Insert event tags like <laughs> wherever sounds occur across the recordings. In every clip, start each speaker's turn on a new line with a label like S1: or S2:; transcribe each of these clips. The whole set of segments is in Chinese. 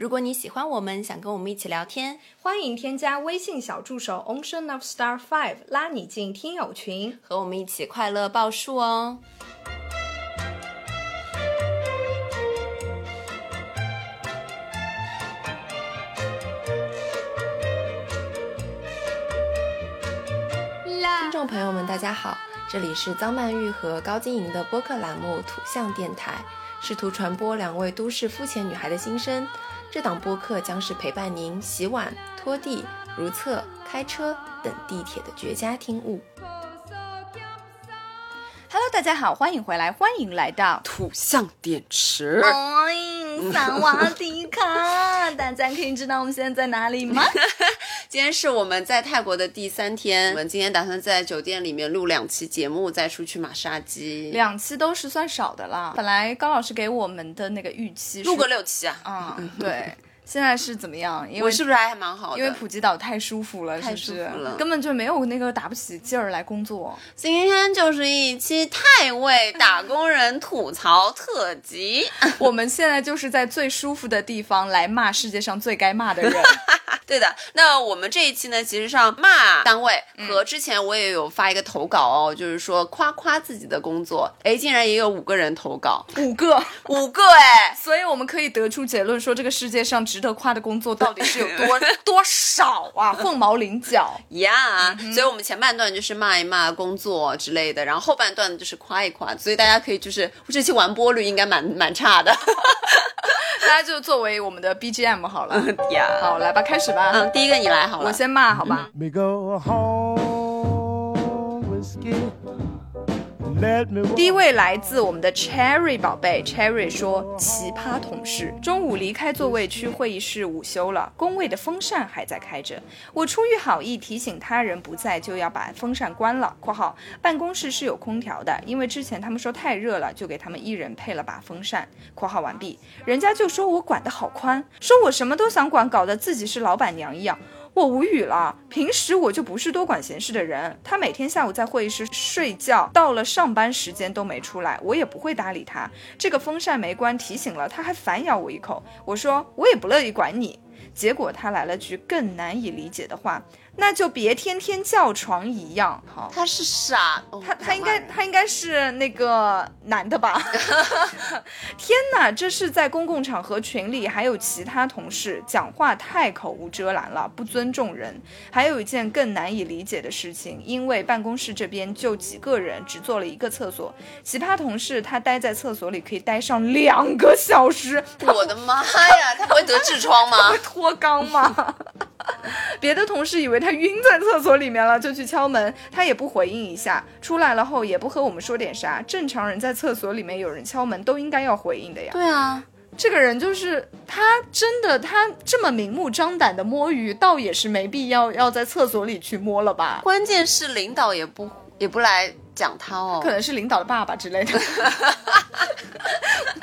S1: 如果你喜欢我们，想跟我们一起聊天，
S2: 欢迎添加微信小助手 Ocean of Star Five，拉你进听友群。
S1: 和我们一起快乐报数哦。听众朋友们，大家好，这里是张曼玉和高晶莹的播客栏目《土象电台》，试图传播两位都市肤浅女孩的心声。这档播客将是陪伴您洗碗、拖地、如厕、开车等地铁的绝佳听物。
S2: Hello，大家好，欢迎回来，欢迎来到
S3: 土象电池。
S2: 哎，萨瓦迪卡！大家可以知道我们现在在哪里吗？<laughs>
S3: 今天是我们在泰国的第三天，我们今天打算在酒店里面录两期节目，再出去马杀鸡，
S2: 两期都是算少的啦。本来高老师给我们的那个预期是
S3: 录个六期啊。
S2: 嗯，对。现在是怎么样？因为
S3: 我是不是还蛮好的？
S2: 因为普吉岛太舒服了，
S3: 太
S2: 是不是
S3: 舒服了
S2: 根本就没有那个打不起劲儿来工作。
S3: 今天就是一期太为打工人吐槽特辑。
S2: 我们现在就是在最舒服的地方来骂世界上最该骂的人。<laughs>
S3: 对的，那我们这一期呢，其实上骂单位和之前我也有发一个投稿哦，就是说夸夸自己的工作，哎，竟然也有五个人投稿，
S2: 五个，
S3: 五个哎，
S2: 所以我们可以得出结论说，这个世界上值得夸的工作到底是有多 <laughs> 多少啊？<laughs> 凤毛麟角
S3: 呀。Yeah, 所以我们前半段就是骂一骂工作之类的，然后后半段就是夸一夸，所以大家可以就是这期完播率应该蛮蛮差的，<laughs>
S2: 大家就作为我们的 BGM 好了
S3: 呀。
S2: 好，来吧，开始吧。
S3: 嗯，第一个你来好了，
S2: 我先骂好吧。第一位来自我们的 Cherry 宝贝，Cherry 说：奇葩同事，中午离开座位去会议室午休了，工位的风扇还在开着。我出于好意提醒他人不在就要把风扇关了（括号办公室是有空调的，因为之前他们说太热了，就给他们一人配了把风扇）。（括号完毕）人家就说我管得好宽，说我什么都想管，搞得自己是老板娘一样。我无语了，平时我就不是多管闲事的人。他每天下午在会议室睡觉，到了上班时间都没出来，我也不会搭理他。这个风扇没关，提醒了他还反咬我一口。我说我也不乐意管你。结果他来了句更难以理解的话，那就别天天叫床一样。好，
S3: 他是傻，
S2: 哦、他他应该他应该是那个男的吧？<laughs> 天哪，这是在公共场合群里还有其他同事讲话太口无遮拦了，不尊重人。还有一件更难以理解的事情，因为办公室这边就几个人，只做了一个厕所，奇葩同事他待在厕所里可以待上两个小时。
S3: 我的妈呀，他不会得痔疮吗？<laughs>
S2: 会脱肛吗？<laughs> 别的同事以为他晕在厕所里面了，就去敲门，他也不回应一下。出来了后也不和我们说点啥。正常人在厕所里面有人敲门都应该要回应的呀。
S3: 对啊，
S2: 这个人就是他，真的他这么明目张胆的摸鱼，倒也是没必要要在厕所里去摸了吧？
S3: 关键是领导也不也不来讲他哦，
S2: 可能是领导的爸爸之类的。<laughs>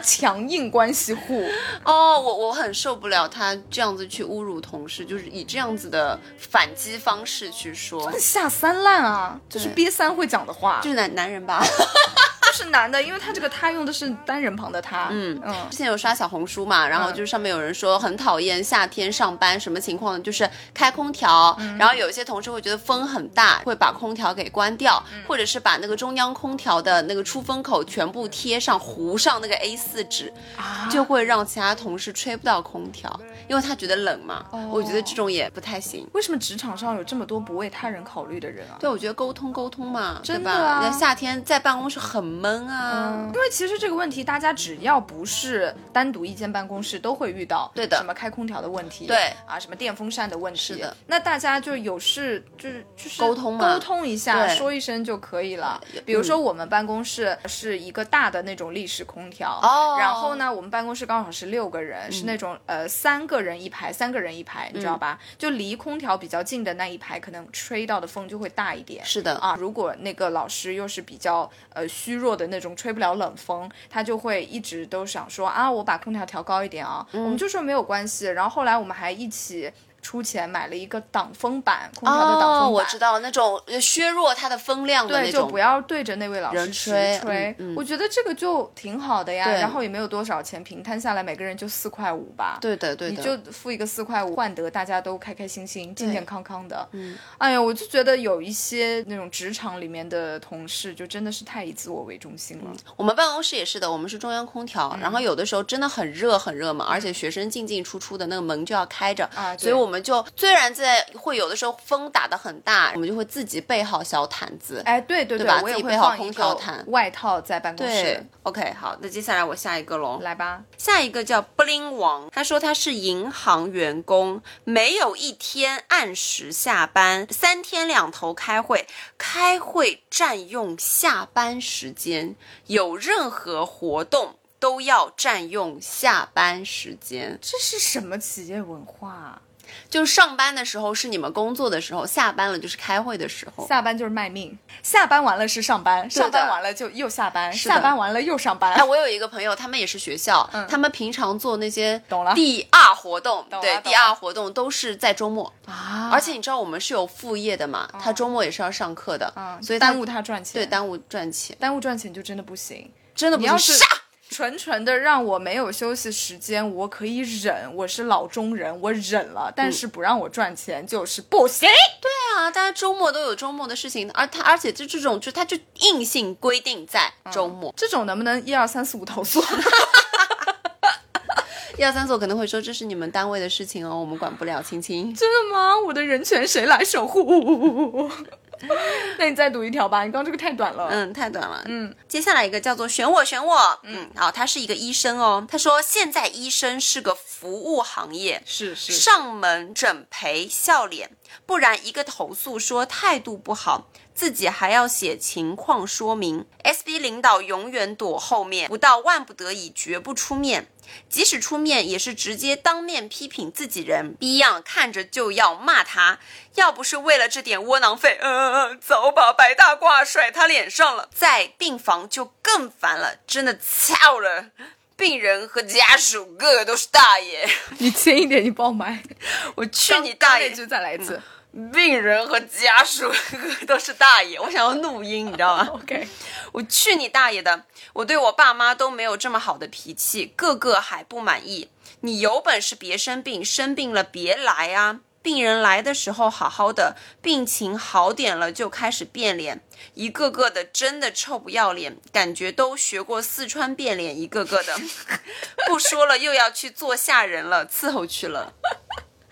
S2: 强硬关系户。
S3: 哦，我我很受不了他这样子去侮辱同事，就是以这样子的反击方式去说，
S2: 下三滥啊，就是瘪三会讲的话，
S3: 就是男男人吧。
S2: 就是男的，因为他这个他用的是单人旁的他。
S3: 嗯嗯，之前有刷小红书嘛，然后就是上面有人说很讨厌夏天上班，什么情况呢？就是开空调，
S2: 嗯
S3: 然后有一些同事会觉得风很大，会把空调给关掉，
S2: 嗯
S3: 或者是把那个中央空调的那个出风口全部贴上糊上那个 A 四纸，
S2: 啊
S3: 就会让其他同事吹不到空调，因为他觉得冷嘛。
S2: 哦
S3: 我觉得这种也不太行。
S2: 为什么职场上有这么多不为他人考虑的人啊？
S3: 对，我觉得沟通沟通嘛，
S2: 真的
S3: 对吧？
S2: 啊
S3: 那夏天在办公室很闷啊。
S2: 嗯，因为其实这个问题，大家只要不是单独一间办公室，都会遇到。
S3: 对的
S2: 什么开空调的问题，
S3: 对
S2: 啊，什么电风扇的问题。
S3: 是的，
S2: 那大家就有事就是就是
S3: 沟通嘛
S2: 沟通一下，说一声就可以了。比如说我们办公室是一个大的那种立式空调，
S3: 哦
S2: 然后呢，我们办公室刚好是六个人，是那种呃三个人一排，三个人一排，你知道吧？就离空调比较近的那一排，可能吹到的风就会大一点。
S3: 是的
S2: 啊，如果那个老师又是比较呃虚弱的那种，吹不了冷风，他就会一直都想说啊，我把空调调高一点啊。我们就说没有关系，然后后来我们还一起。出钱买了一个挡风板，空调的挡风板。
S3: 哦，我知道那种呃削弱它的风量的
S2: 对，
S3: 那种
S2: 就不。要对着那位老师
S3: 吹
S2: 吹。
S3: 嗯嗯
S2: 我觉得这个就挺好的呀，然后也没有多少钱，平摊下来每个人就四块五吧。
S3: 对的，对的。
S2: 你就付一个四块五，换得大家都开开心心、健健康康的。
S3: 嗯，
S2: 哎呀，我就觉得有一些那种职场里面的同事，就真的是太以自我为中心了。
S3: 我们办公室也是的，我们是中央空调，
S2: 嗯
S3: 然后有的时候真的很热很热嘛，而且学生进进出出的那个门就要开着，
S2: 啊
S3: 所以我们就虽然在会有的时候风打得很大，我们就会自己备好小毯子。
S2: 哎，对对
S3: 对吧
S2: 我也会
S3: 自己备好
S2: 放
S3: 空调毯
S2: 外套在办公室。
S3: ，OK，好，那接下来我下一个喽。
S2: 来吧，
S3: 下一个叫布林王，他说他是银行员工，没有一天按时下班，三天两头开会，开会占用下班时间，有任何活动都要占用下班时间。
S2: 这是什么企业文化啊？
S3: 就是上班的时候是你们工作的时候，下班了就是开会的时候。
S2: 下班就是卖命，下班完了是上班，上班完了就又下班，下班完了又上班。
S3: 哎，我有一个朋友，他们也是学校，他们平常做那些
S2: 嗯懂了
S3: 第二活动，对，第二活动都是在周末。
S2: 啊
S3: 而且你知道我们是有副业的嘛，他周末也是要上课的，
S2: 嗯
S3: 所以
S2: 耽误他赚钱，
S3: 对耽误赚钱，
S2: 耽误赚钱就真的不行。
S3: 真的不
S2: 你要是。纯纯的让我没有休息时间，我可以忍，我是老中人，我忍了。但是不让我赚钱就是不行。
S3: 对啊，大家周末都有周末的事情，而他而且就这种就他就硬性规定在周末。
S2: 这种能不能一二三四五投诉？<laughs>
S3: 一二三四，我可能会说这是你们单位的事情哦，我们管不了，亲亲。
S2: 真的吗？我的人权谁来守护？<laughs> 那你再读一条吧，你刚刚这个太短了。
S3: 嗯，太短了。嗯，接下来一个叫做选我选我。嗯，好，他是一个医生哦。他说现在医生是个服务行业，
S2: 是是
S3: 上门诊陪笑脸，不然一个投诉说态度不好，自己还要写情况说明。SB 领导永远躲后面，不到万不得已绝不出面。即使出面，也是直接当面批评自己人，逼样看着就要骂他。要不是为了这点窝囊废，嗯、早把白大褂甩他脸上了。在病房就更烦了，真的操了。病人和家属个个都是大爷，
S2: 你轻一点，你爆麦。
S3: 我去你大爷！
S2: 就再来一次。
S3: 病人和家属 <laughs> 都是大爷，我想要怒音，你知道吗？<laughs>
S2: OK，
S3: 我去你大爷的！我对我爸妈都没有这么好的脾气，个个还不满意。你有本事别生病，生病了别来啊！病人来的时候好好的，病情好点了就开始变脸，一个个的真的臭不要脸，感觉都学过四川变脸，一个个的。不说了，又要去做下人了，伺候去了。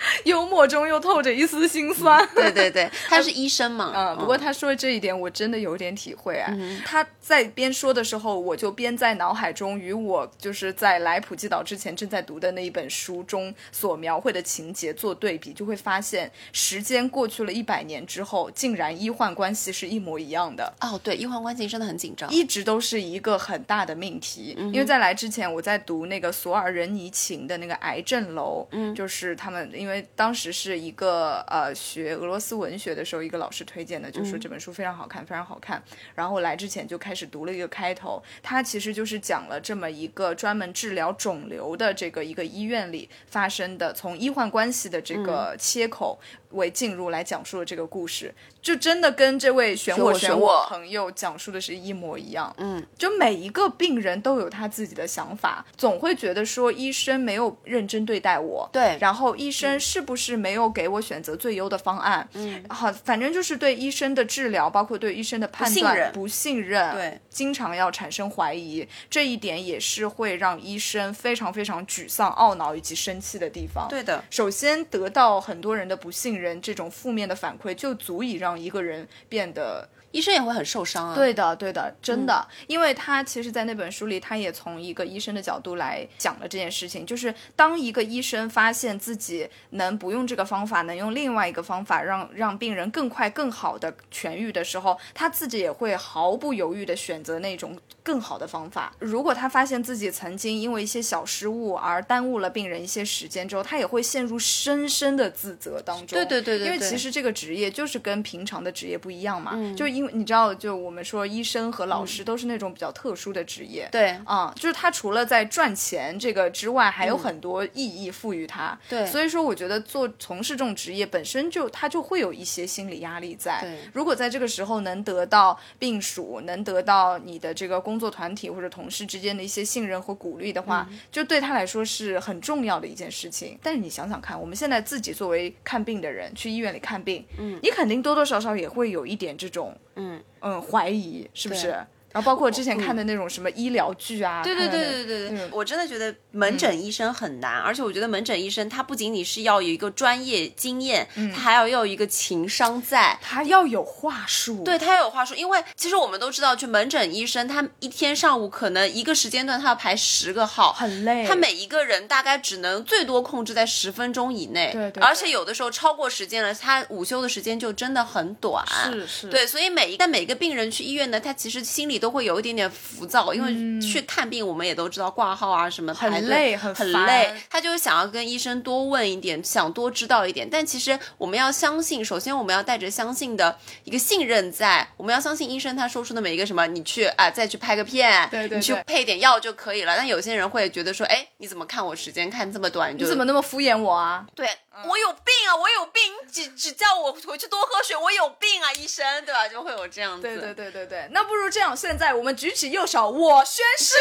S3: <laughs>
S2: 幽默中又透着一丝心酸。
S3: 对对对，<laughs> 他是医生嘛。
S2: 嗯，不过他说的这一点我真的有点体会啊。他在边说的时候，我就边在脑海中与我就是在来普吉岛之前正在读的那一本书中所描绘的情节做对比，就会发现时间过去了一百年之后，竟然医患关系是一模一样的。
S3: 哦，对，医患关系真的很紧张。
S2: 一直都是一个很大的命题，因为在来之前，我在读那个索尔仁尼琴的那个《癌症楼》，嗯，就是他们，因为当时是一个呃学俄罗斯文学的时候，一个老师推荐的，就说这本书非常好看，非常好看。然后我来之前就开始读了一个开头，它其实就是讲了这么一个专门治疗肿瘤的这个一个医院里发生的，从医患关系的这个切口为进入来讲述了这个故事，就真的跟这位选我
S3: 选我
S2: 朋友讲述的是一模一样。
S3: 嗯，
S2: 就每一个病人都有他自己的想法，总会觉得说医生没有认真对待我，
S3: 对
S2: 然后医生是不是没有给我选择最优的方案？嗯，好，反正就是对医生的治疗，包括对医生的判断
S3: 信任
S2: 不信任，
S3: 对，
S2: 经常要产生怀疑，这一点也是会让医生非常非常沮丧、懊恼以及生气的地方。
S3: 对的，
S2: 首先得到很多人的不信任，这种负面的反馈就足以让一个人变得
S3: 医生也会很受伤啊。
S2: 对的，对的，真的，因为他其实，在那本书里，他也从一个医生的角度来讲了这件事情，就是当一个医生发现自己能不用这个方法，能用另外一个方法让让病人更快、更好的痊愈的时候，他自己也会毫不犹豫的选择那种更好的方法。如果他发现自己曾经因为一些小失误而耽误了病人一些时间之后，他也会陷入深深的自责当中。
S3: 对对对对
S2: 因为其实这个职业就是跟平常的职业不一样嘛，就因为你知道，就我们说医生和老师都是那种比较特殊的职业。
S3: 对
S2: 啊、就是他除了在赚钱这个之外，还有很多意义赋予他。
S3: 对
S2: 所以说我觉得做从事这种职业本身就他就会有一些心理压力在。
S3: 对
S2: 如果在这个时候能得到病属，能得到你的这个工工作团体或者同事之间的一些信任和鼓励的话，就对他来说是很重要的一件事情。但是你想想看，我们现在自己作为看病的人去医院里看病，嗯，你肯定多多少少也会有一点这种，
S3: 嗯
S2: 嗯，怀疑是不是？
S3: 对
S2: 然后包括之前看的那种什么医疗剧啊，
S3: 对对对对对对，
S2: 嗯
S3: 我真的觉得门诊医生很难，而且我觉得门诊医生他不仅仅是要有一个专业经验，他还要要有一个情商在。
S2: 他要有话术，
S3: 对他要有话术，因为其实我们都知道，去门诊医生，他一天上午可能一个时间段他要排十个号，
S2: 很累。
S3: 他每一个人大概只能最多控制在十分钟以内，
S2: 对对对
S3: 而且有的时候超过时间了，他午休的时间就真的很短。
S2: 是是，
S3: 对，所以每一但每个病人去医院呢，他其实心里都会有一点点浮躁，因为去看病我们也都知道挂号啊什么排队
S2: 嗯很累很烦
S3: 很累，他就是想要跟医生多问一点，想多知道一点。但其实我们要相信，首先我们要带着相信的一个信任在，我们要相信医生他说出的每一个什么，你去啊再去拍个片，
S2: 对对
S3: 你去配点药就可以了。但有些人会觉得说，哎，你怎么看我时间看这么短？你就
S2: 你怎么那么敷衍我啊？
S3: 对、我有病啊，我有病，只只叫我回去多喝水，我有病啊，医生，对吧？就会有这样子。
S2: 对对对对对，那不如这样，现在我们举起右手，我宣誓，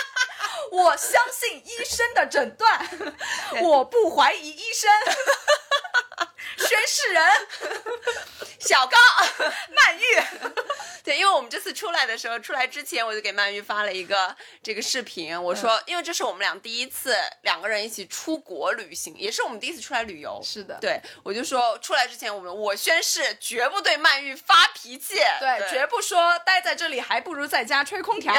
S2: <laughs> 我相信医生的诊断，<laughs> 我不怀疑医生。宣誓人
S3: 小高，
S2: 曼玉，<laughs>
S3: 对，因为我们这次出来的时候，出来之前我就给曼玉发了一个这个视频，我说，因为这是我们俩第一次两个人一起出国旅行，也是我们第一次出来旅游。
S2: 是的。
S3: 对，我就说出来之前，我们我宣誓绝不对曼玉发脾气，
S2: 对，绝不说待在这里还不如在家吹空调。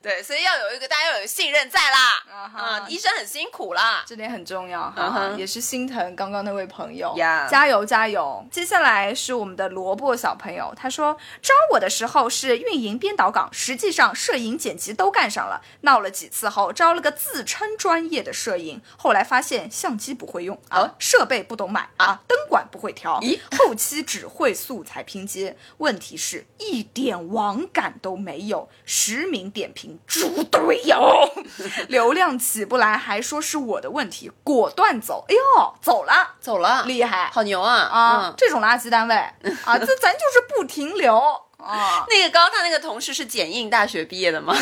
S3: 对，<laughs> 所以要有一个大家要有信任在啦，
S2: 啊哈。
S3: 啊，医生很辛苦啦，
S2: 这点很重要
S3: 嗯
S2: 哈，
S3: 哼。
S2: 也是心疼刚刚那位朋友
S3: 呀
S2: 加油加油！接下来是我们的萝卜小朋友，他说招我的时候是运营编导岗，实际上摄影剪辑都干上了，闹了几次后招了个自称专业的摄影，后来发现相机不会用啊
S3: 哦，
S2: 设备不懂买啊，灯管不会调，
S3: 咦。
S2: 后期只会素材拼接，问题是一点网感都没有，实名点评猪队友，<laughs> 流量起不来，还说是我的问题，果断走。哎呦，走了，
S3: 走了，
S2: 厉害
S3: 好牛啊
S2: 啊！
S3: 嗯
S2: 这种垃圾单位 <laughs> 啊，这咱就是不停留啊，<laughs>
S3: 那个刚刚他那个同事是剪映大学毕业的吗？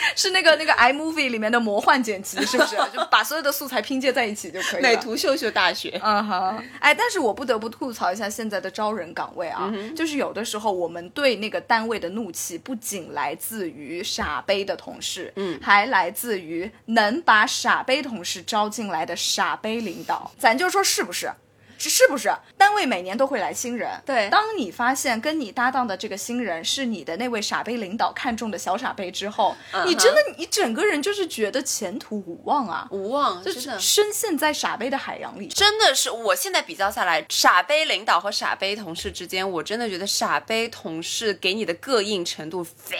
S3: <laughs>
S2: 是那个那个 iMovie 里面的魔幻剪辑，<laughs> 是不是？就把所有的素材拼接在一起就可以了。
S3: 美图秀秀大学。
S2: 嗯哼，哎，但是我不得不吐槽一下现在的招人岗位啊，就是有的时候我们对那个单位的怒气，不仅来自于傻杯的同事，嗯，还来自于能把傻杯同事招进来的傻杯领导，咱就说是不是？是是不是？单位每年都会来新人，
S3: 对
S2: 当你发现跟你搭档的这个新人是你的那位傻杯领导看中的小傻杯之后，你真的你整个人就是觉得前途无望啊，
S3: 无望，
S2: 就
S3: 真的
S2: 深陷在傻杯的海洋里。
S3: 真的是，我现在比较下来，傻杯领导和傻杯同事之间，我真的觉得傻杯同事给你的膈应程度非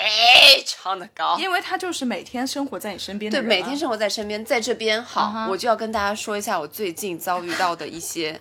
S3: 常的高。
S2: 因为他就是每天生活在你身边的
S3: 对，
S2: 人、啊，
S3: 每天生活在身边，在这边好我就要跟大家说一下我最近遭遇到的一些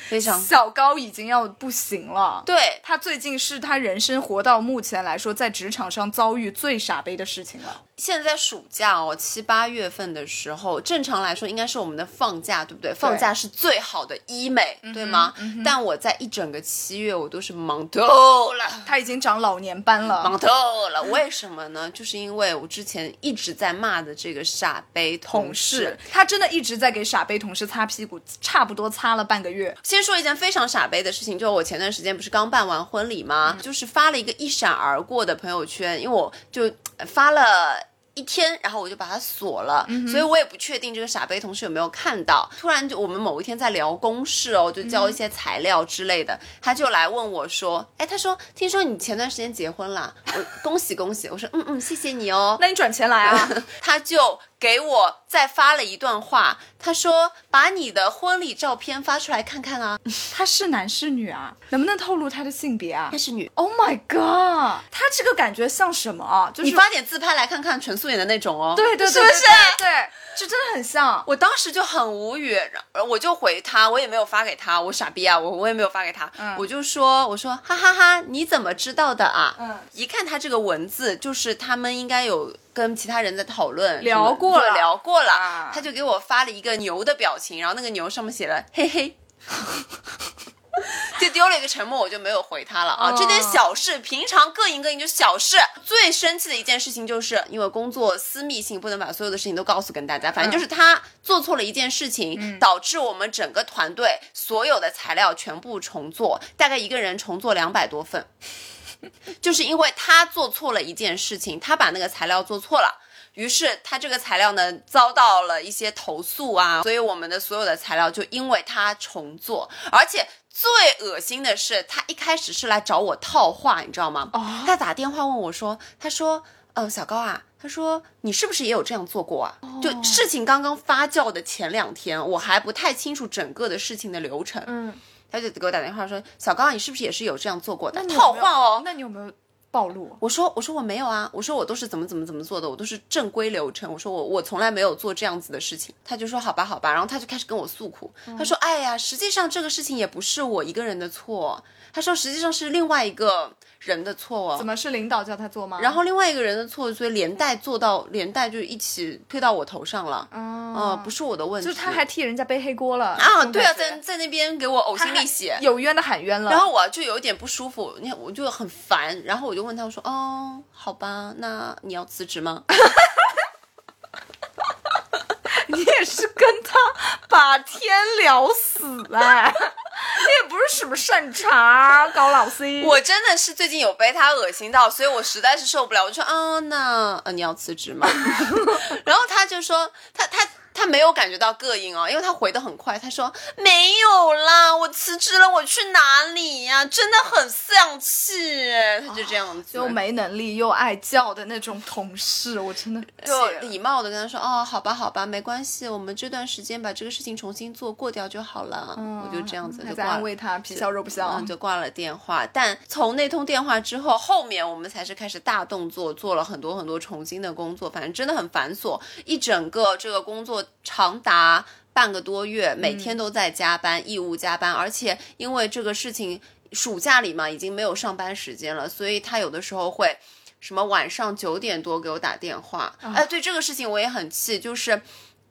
S3: 非常
S2: 小高已经要不行了。
S3: 对
S2: 他最近是他人生活到目前来说，在职场上遭遇最傻逼的事情了。
S3: 现在在暑假哦，七八月份的时候，正常来说应该是我们的放假，对不对？放假是最好的医美，对吗？但我在一整个七月，我都是忙透了。
S2: 他已经长老年斑了，
S3: 忙透了，为什么呢？就是因为我之前一直在骂的这个傻杯同
S2: 同
S3: 事
S2: 事。，他真的一直在给傻杯同事擦屁股，差不多擦了半个月。
S3: 先说一件非常傻杯的事情，就我前段时间不是刚办完婚礼吗？就是发了一个一闪而过的朋友圈，因为我就呃发了。一天，然后我就把它锁了，所以我也不确定这个傻杯同事有没有看到。突然就我们某一天在聊公事哦，就交一些材料之类的，他就来问我说：“哎，他说听说你前段时间结婚了，我恭喜恭喜。”我说：“嗯嗯，谢谢你哦。<laughs> ”
S2: 那你转钱来啊？<laughs>
S3: 他就给我再发了一段话，他说：“把你的婚礼照片发出来看看啊。<laughs>
S2: 他是男是女啊？能不能透露他的性别啊
S3: 他是女
S2: ，？Oh my god，他这个感觉像什么啊？就是
S3: 你发点自拍来看看，纯素颜的那种哦。
S2: 对对对，
S3: 是不是？
S2: 对，对这真的很像。
S3: 我当时就很无语，然后我就回他，我也没有发给他，我傻逼啊，我我也没有发给他，
S2: 嗯
S3: 我就说，我说哈哈哈你怎么知道的啊？
S2: 嗯
S3: 一看他这个文字，就是他们应该有跟其他人在讨论，
S2: 聊过了
S3: 聊过了，
S2: 啊
S3: 他就给我发了一个牛的表情，然后那个牛上面写了嘿嘿。<laughs> 就丢了一个沉默，我就没有回他了啊。
S2: 哦
S3: 这点小事，平常膈应膈应就小事。最生气的一件事情，就是因为工作私密性，不能把所有的事情都告诉跟大家。反正就是他做错了一件事情，导致我们整个团队所有的材料全部重做，大概一个人重做两百多份。<laughs> 就是因为他做错了一件事情，他把那个材料做错了。于是他这个材料呢遭到了一些投诉啊，所以我们的所有的材料就因为他重做，而且最恶心的是，他一开始是来找我套话，你知道吗？
S2: 哦
S3: 他打电话问我说，他说，呃，小高啊，他说你是不是也有这样做过啊？就事情刚刚发酵的前两天，我还不太清楚整个的事情的流程，
S2: 嗯，
S3: 他就给我打电话说，小高啊，你是不是也是有这样做过的？套话哦，
S2: 那你有没有暴露？
S3: 我说我说我没有啊，我说我都是怎么怎么怎么做的，我都是正规流程。我说我我从来没有做这样子的事情。他就说好吧好吧，然后他就开始跟我诉苦，他说哎呀，实际上这个事情也不是我一个人的错，他说实际上是另外一个人的错哦。
S2: 怎么是领导叫他做吗？
S3: 然后另外一个人的错，所以连带做到连带就一起推到我头上了。
S2: 哦，
S3: 呃，不是我的问题，
S2: 就是他还替人家背黑锅了
S3: 啊，对啊，在在那边给我呕心沥血，
S2: 有冤的喊冤了。
S3: 然后我就有一点不舒服，你看我就很烦，然后我就问他我说：“哦，好吧，那你要辞职吗
S2: 你 <laughs> 也是跟他把天聊死哎，<laughs> 你也不是什么善茬，高老 C。？”
S3: 我真的是最近有被他恶心到，所以我实在是受不了，我说：“啊，那呃你要辞职吗？” <laughs> 然后他就说：“他他。”他没有感觉到膈应哦，因为他回的很快。他说没有啦，我辞职了，我去哪里呀、真的很丧气，他就这样子，
S2: 又没能力又爱叫的那种同事，我真的
S3: 就礼貌的跟他说：“哦，好吧，好吧，没关系，我们这段时间把这个事情重新做过掉就好了。我就这样子就挂了。
S2: 安慰他，皮笑肉不笑
S3: 嗯，。就挂了电话。但从那通电话之后，后面我们才是开始大动作，做了很多很多重新的工作。反正真的很繁琐，一整个这个工作长达半个多月，每天都在加班，义务加班，而且因为这个事情，暑假里嘛，已经没有上班时间了，所以他有的时候会。什么晚上九点多给我打电话，哎，对这个事情我也很气，就是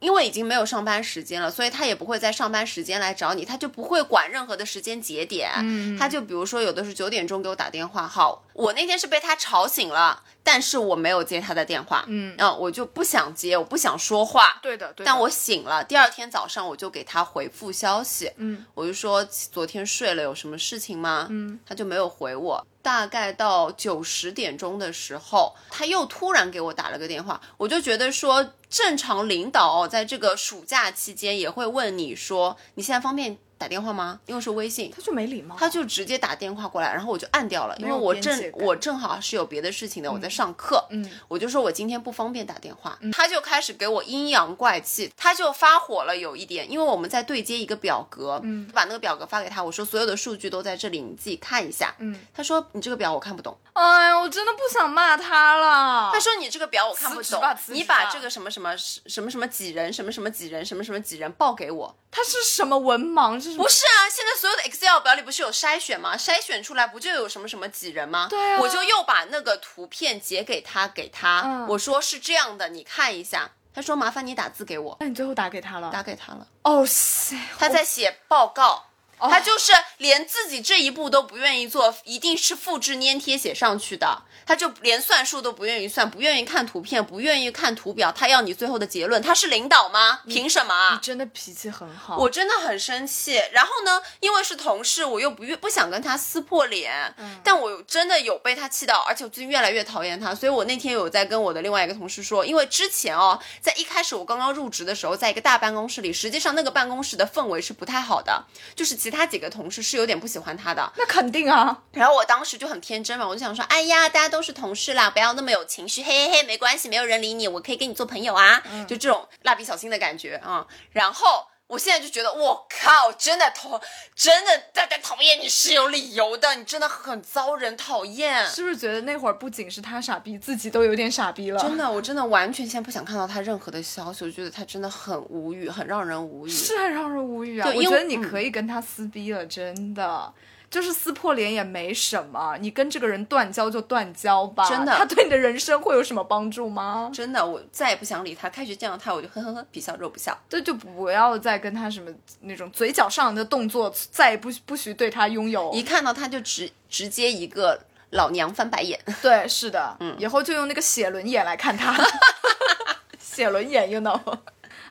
S3: 因为已经没有上班时间了，所以他也不会在上班时间来找你，他就不会管任何的时间节点。
S2: 嗯
S3: 他就比如说有的是九点钟给我打电话，好，我那天是被他吵醒了，但是我没有接他的电话，
S2: 嗯
S3: 我就不想接，我不想说话。
S2: 对的，对的。
S3: 但我醒了，第二天早上我就给他回复消息，
S2: 嗯，
S3: 我就说昨天睡了有什么事情吗？
S2: 嗯，
S3: 他就没有回我。大概到九十点钟的时候，他又突然给我打了个电话，我就觉得说，正常领导，在这个暑假期间也会问你说，你现在方便打电话吗？因为是微信，
S2: 他就没礼貌，
S3: 他就直接打电话过来，然后我就按掉了，因为我正我正好是有别的事情的，我在上课，
S2: 嗯，
S3: 我就说我今天不方便打电话，他就开始给我阴阳怪气，他就发火了。有一点，因为我们在对接一个表格，嗯，把那个表格发给他，我说所有的数据都在这里，你自己看一下，
S2: 嗯，
S3: 他说你这个表我看不懂，
S2: 哎呀，我真的不想骂他了。
S3: 他说你这个表我看不懂你把这个什么什么什么什么几人什么什么几人什么什么几人报给我，
S2: 他是什么文盲？
S3: 不是啊，现在所有的 Excel 表里不是有筛选吗？筛选出来不就有什么什么几人吗？
S2: 对啊
S3: 我就又把那个图片截给他，给他，
S2: 嗯
S3: 我说是这样的，你看一下。他说麻烦你打字给我，
S2: 那你最后打给他了？
S3: 打给他了。
S2: 哦塞，
S3: 他在写报告。
S2: 哦
S3: 他就是连自己这一步都不愿意做，一定是复制粘贴写上去的。他就连算术都不愿意算，不愿意看图片，不愿意看图表，他要你最后的结论。他是领导吗？凭什么啊？
S2: 你真的脾气很好。
S3: 我真的很生气。然后呢，因为是同事，我又不愿不想跟他撕破脸，嗯但我真的有被他气到，而且我最近越来越讨厌他。所以我那天有在跟我的另外一个同事说，因为之前哦，在一开始我刚刚入职的时候，在一个大办公室里，实际上那个办公室的氛围是不太好的，就是其其他几个同事是有点不喜欢他的。
S2: 那肯定啊。
S3: 然后我当时就很天真嘛，我就想说，哎呀，大家都是同事啦，不要那么有情绪，嘿嘿嘿，没关系，没有人理你，我可以跟你做朋友啊，就这种蜡笔小新的感觉啊。然后。我现在就觉得，我靠，真的讨，真的大家讨厌你是有理由的，你真的很遭人讨厌。
S2: 是不是觉得那会儿不仅是他傻逼，自己都有点傻逼了？
S3: 真的，我真的完全现在不想看到他任何的消息，我觉得他真的很无语，很让人无语。
S2: 是很让人无语啊！我觉得你可以跟他撕逼了，真的。就是撕破脸也没什么，你跟这个人断交就断交吧。
S3: 真的，
S2: 他对你的人生会有什么帮助吗？
S3: 真的，我再也不想理他。开学见到他，我就呵呵呵，皮笑肉不笑。
S2: 对就不要再跟他什么那种嘴角上的动作，再也不不许对他拥有。
S3: 一看到他就直直接一个老娘翻白眼。
S2: 对，是的，嗯，以后就用那个写轮眼来看他。<laughs> 写轮眼，you know。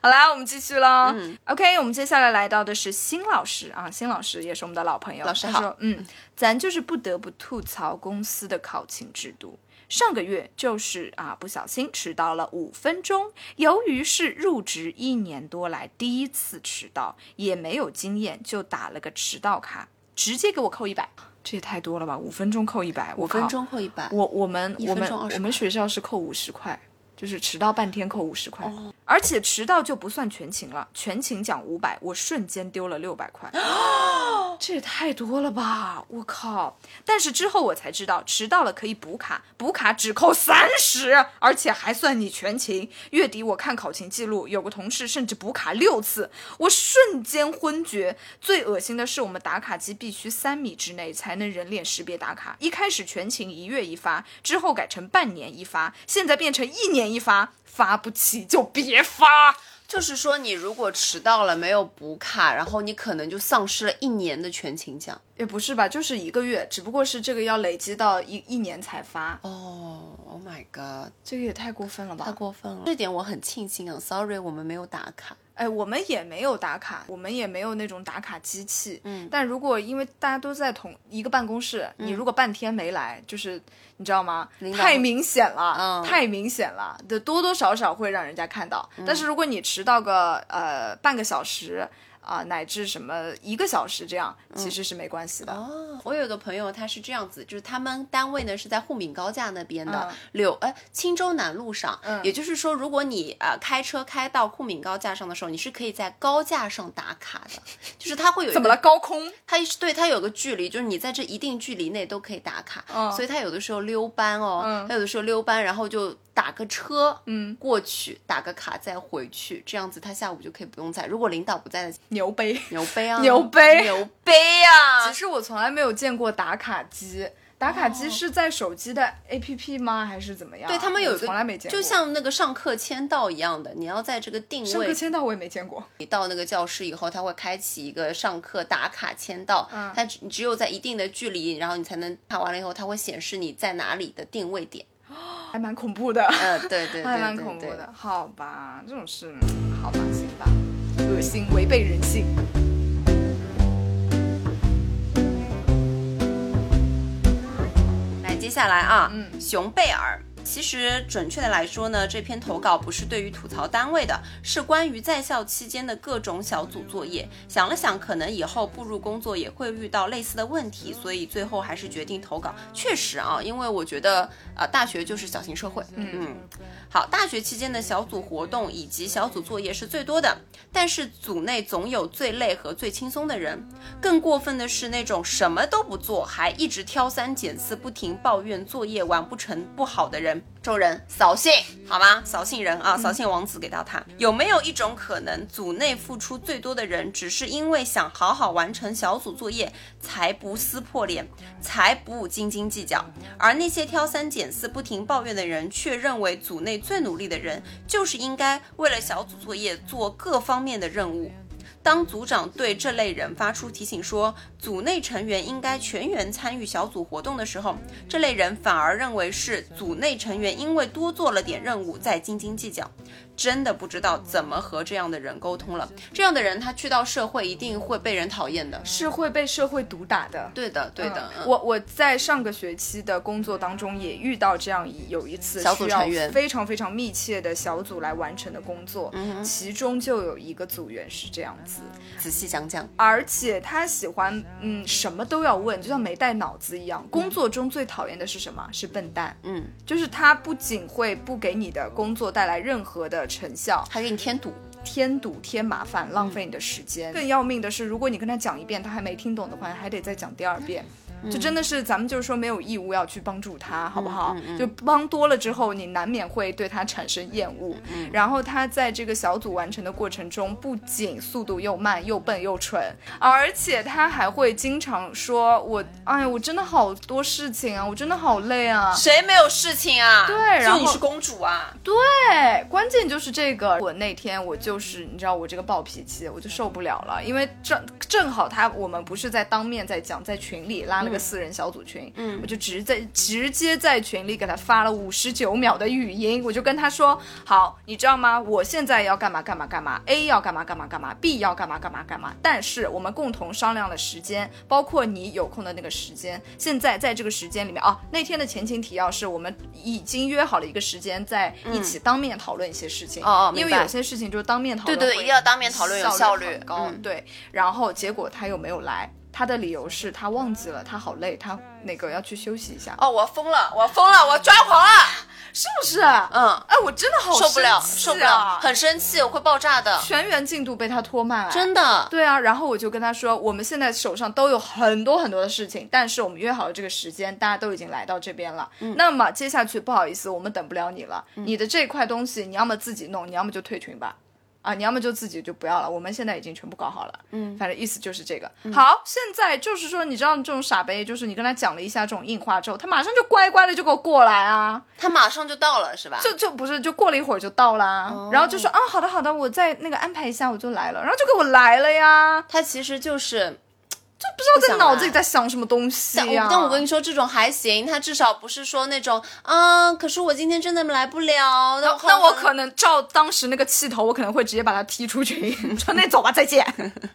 S2: 好啦，我们继续喽。OK，我们接下来来到的是新老师啊，新老师也是我们的老朋友。
S3: 老师好，
S2: 嗯，咱就是不得不吐槽公司的考勤制度。上个月就是啊，不小心迟到了五分钟，由于是入职一年多来第一次迟到，也没有经验，就打了个迟到卡，直接给我扣一百。这也太多了吧？五分钟扣一百，
S3: 五分钟扣一百。
S2: 我我们我们我们学校是扣五十块。就是迟到半天扣五十块，而且迟到就不算全勤了，全勤奖五百，我瞬间丢了六百块，<gasps> 这也太多了吧！我靠！但是之后我才知道，迟到了可以补卡，补卡只扣三十，而且还算你全勤。月底我看考勤记录，有个同事甚至补卡六次，我瞬间昏厥。最恶心的是，我们打卡机必须三米之内才能人脸识别打卡，一开始全勤一月一发，之后改成半年一发，现在变成一年。一发发不起就别发，
S3: 就是说你如果迟到了没有补卡，然后你可能就丧失了一年的全勤奖。
S2: 也不是吧，就是一个月，只不过是这个要累积到一一年才发。
S3: 哦，Oh my god，
S2: 这个也太过分了吧！
S3: 太过分了，这点我很庆幸啊。Sorry，我们没有打卡。
S2: 哎，我们也没有打卡，我们也没有那种打卡机器。嗯，但如果因为大家都在同一个办公室，你如果半天没来，就是你知道吗？太明显了，太明显了，的多多少少会让人家看到。但是如果你迟到个呃半个小时。啊，乃至什么一个小时这样，其实是没关系的。
S3: 哦，我有个朋友，他是这样子，就是他们单位呢是在沪闵高架那边的柳，呃，青州南路上。嗯，也就是说，如果你呃开车开到沪闵高架上的时候，你是可以在高架上打卡的，就是它会有
S2: 怎么了？高空？
S3: 它对它有个距离，就是你在这一定距离内都可以打卡。嗯，所以他有的时候溜班哦，他有的时候溜班，然后就。打个车，嗯，过去打个卡再回去，这样子他下午就可以不用在。如果领导不在的，
S2: 牛背，
S3: 牛背啊，
S2: 牛背，
S3: 牛背啊！
S2: 其实我从来没有见过打卡机，打卡机是在手机的 APP 吗？还是怎么样？
S3: 对他们有一个，
S2: 从来没见过，
S3: 就像那个上课签到一样的，你要在这个定位。
S2: 上课签到我也没见过。
S3: 你到那个教室以后，他会开启一个上课打卡签到，嗯，他只只有在一定的距离，然后你才能卡完了以后，它会显示你在哪里的定位点。<gasps>
S2: 还蛮恐怖的，
S3: 嗯，对对，<laughs>
S2: 还蛮恐怖的。好吧，这种事，好吧，行吧，恶心，违背人性。
S3: 来，接下来啊，嗯，熊贝尔。其实准确的来说呢，这篇投稿不是对于吐槽单位的，是关于在校期间的各种小组作业。想了想，可能以后步入工作也会遇到类似的问题，所以最后还是决定投稿。确实啊，因为我觉得啊，大学就是小型社会。嗯，好，大学期间的小组活动以及小组作业是最多的，但是组内总有最累和最轻松的人。更过分的是那种什么都不做，还一直挑三拣四，不停抱怨作业完不成不好的人。众人扫兴，好吗？扫兴人啊，扫兴王子给到他。有没有一种可能，组内付出最多的人，只是因为想好好完成小组作业，才不撕破脸，才不斤斤计较；而那些挑三拣四、不停抱怨的人，却认为组内最努力的人，就是应该为了小组作业做各方面的任务。当组长对这类人发出提醒说，组内成员应该全员参与小组活动的时候，这类人反而认为是组内成员因为多做了点任务在斤斤计较。真的不知道怎么和这样的人沟通了。这样的人他去到社会一定会被人讨厌的。
S2: 是会被社会毒打的。
S3: 对的，对的。
S2: 嗯我我在上个学期的工作当中也遇到这样一有一次
S3: 小组成员
S2: 非常非常密切的小组来完成的工作，
S3: 嗯
S2: 其中就有一个组员是这样子，
S3: 仔细讲讲。
S2: 而且他喜欢嗯什么都要问，就像没带脑子一样。工作中最讨厌的是什么？是笨蛋。
S3: 嗯，
S2: 就是他不仅会不给你的工作带来任何的成效，
S3: 还给你添堵。
S2: 添堵、添麻烦、浪费你的时间。更要命的是，如果你跟他讲一遍，他还没听懂的话，还得再讲第二遍。就真的是咱们就是说没有义务要去帮助他，好不好？就帮多了之后，你难免会对他产生厌恶。然后他在这个小组完成的过程中，不仅速度又慢又笨又蠢，而且他还会经常说：“我哎呀，我真的好多事情啊，我真的好累啊。”
S3: 谁没有事情啊？
S2: 对然后
S3: 就你是公主啊。
S2: 对，关键就是这个。我那天我就是你知道我这个暴脾气，我就受不了了，因为正正好他我们不是在当面在讲，在群里拉了个私人小组群，嗯，我就直在直接在群里给他发了五十九秒的语音，我就跟他说，好，你知道吗？我现在要干嘛干嘛干嘛，A 要干嘛干嘛干嘛，B 要干嘛干嘛干嘛，但是我们共同商量了时间，包括你有空的那个时间，现在在这个时间里面啊，那天的前情提要是我们已经约好了一个时间，在一起当面讨论一些事情。
S3: 哦
S2: 因为有些事情就是当面讨论，
S3: 对对对一定要当面讨论有效率
S2: 很高。
S3: 嗯
S2: 对，然后结果他又没有来，他的理由是他忘记了，他好累，他那个要去休息一下，
S3: 哦，我疯了，我疯了，我抓狂了。
S2: 是不是？
S3: 嗯，
S2: 哎，我真的好
S3: 受不了，受不了，
S2: 啊
S3: 很生气，我会爆炸的。
S2: 全员进度被他拖慢了，
S3: 真的。
S2: 对啊，然后我就跟他说，我们现在手上都有很多很多的事情，但是我们约好了这个时间，大家都已经来到这边了。那么接下去不好意思，我们等不了你了。你的这块东西，你要么自己弄，你要么就退群吧。啊，你要么就自己就不要了，我们现在已经全部搞好了。嗯，反正意思就是这个。好，现在就是说，你知道这种傻杯，就是你跟他讲了一下这种硬话之后，他马上就乖乖的就给我过来啊。
S3: 他马上就到了，是吧？
S2: 就就不是，就过了一会儿就到啦，然后就说啊，好的好的，我再那个安排一下，我就来了，然后就给我来了呀，
S3: 他其实就是
S2: 不知道在脑子里在想什么东西
S3: 但我
S2: 呀。
S3: 但我跟你说，这种还行，他至少不是说那种，啊，可是我今天真的来不了。
S2: 那那我可能照当时那个气头，我可能会直接把他踢出群，<laughs> 说那走吧，再见，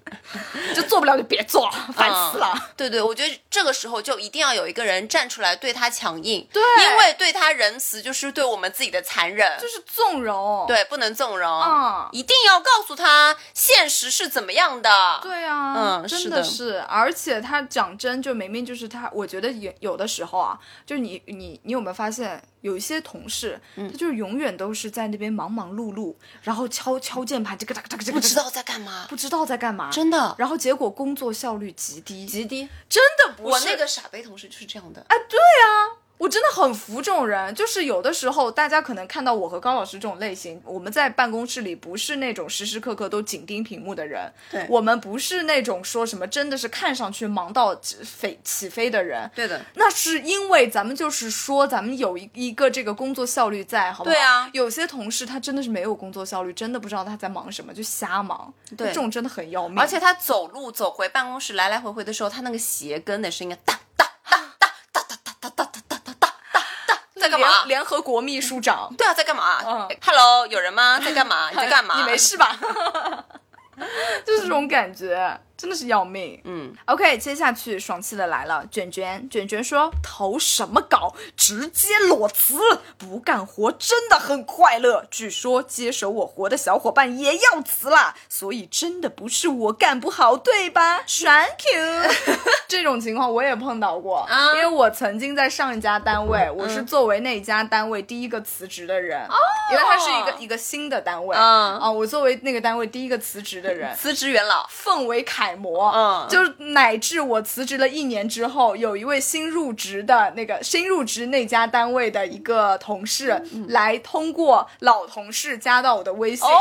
S2: <laughs> 就做不了就别做，烦死了。
S3: 对对，我觉得这个时候就一定要有一个人站出来对他强硬，
S2: 对。
S3: 因为对他仁慈就是对我们自己的残忍，
S2: 就是纵容，
S3: 对，不能纵容，
S2: 嗯。
S3: 一定要告诉他现实是怎么样的。
S2: 对啊，
S3: 嗯是的
S2: 是，而且他讲真，就明明就是他，我觉得有有的时候啊，就是你你你有没有发现，有一些同事，
S3: 嗯。
S2: 他就是永远都是在那边忙忙碌碌，然后敲敲键盘，这个这个这个这个，
S3: 不知道在干嘛，
S2: 不知道在干嘛，
S3: 真的。
S2: 然后结果工作效率极低，
S3: 极低。
S2: 真的不是。
S3: 我那个傻杯同事就是这样的，
S2: 哎，对啊，我真的很服这种人，就是有的时候大家可能看到我和高老师这种类型，我们在办公室里不是那种时时刻刻都紧盯屏幕的人，
S3: 对，
S2: 我们不是那种说什么真的是看上去忙到飞起飞的人，
S3: 对的，
S2: 那是因为咱们就是说咱们有一一个这个工作效率在，好，
S3: 对啊，
S2: 有些同事他真的是没有工作效率，真的不知道他在忙什么就瞎忙，
S3: 对，
S2: 这种真的很要命，
S3: 而且他走路走回办公室来来回回的时候，他那个鞋跟的声音哒哒哒哒。在干嘛？
S2: 联联合国秘书长，
S3: 对啊，在干嘛、
S2: 嗯
S3: h e l l o 有人吗？在干嘛？<laughs> 你在干嘛？
S2: 你没事吧？<laughs> <laughs> 就是这种感觉，真的是要命。
S3: 嗯
S2: ，OK，接下去爽气的来了，卷卷卷卷说投什么稿，直接裸辞，不干活真的很快乐。据说接手我活的小伙伴也要辞啦，所以真的不是我干不好，对吧？Thank you。<laughs> 这种情况我也碰到过，
S3: 啊
S2: 因为我曾经在上一家单位，我是作为那家单位第一个辞职的人，因为它是一个一个新的单位，
S3: 嗯
S2: 啊，我作为那个单位第一个辞职的人，<laughs>
S3: 辞职元老，
S2: 奉为楷模，
S3: 嗯。
S2: 就是乃至我辞职了一年之后，有一位新入职的那个新入职那家单位的一个同事，来通过老同事加到我的微信，
S3: 哦。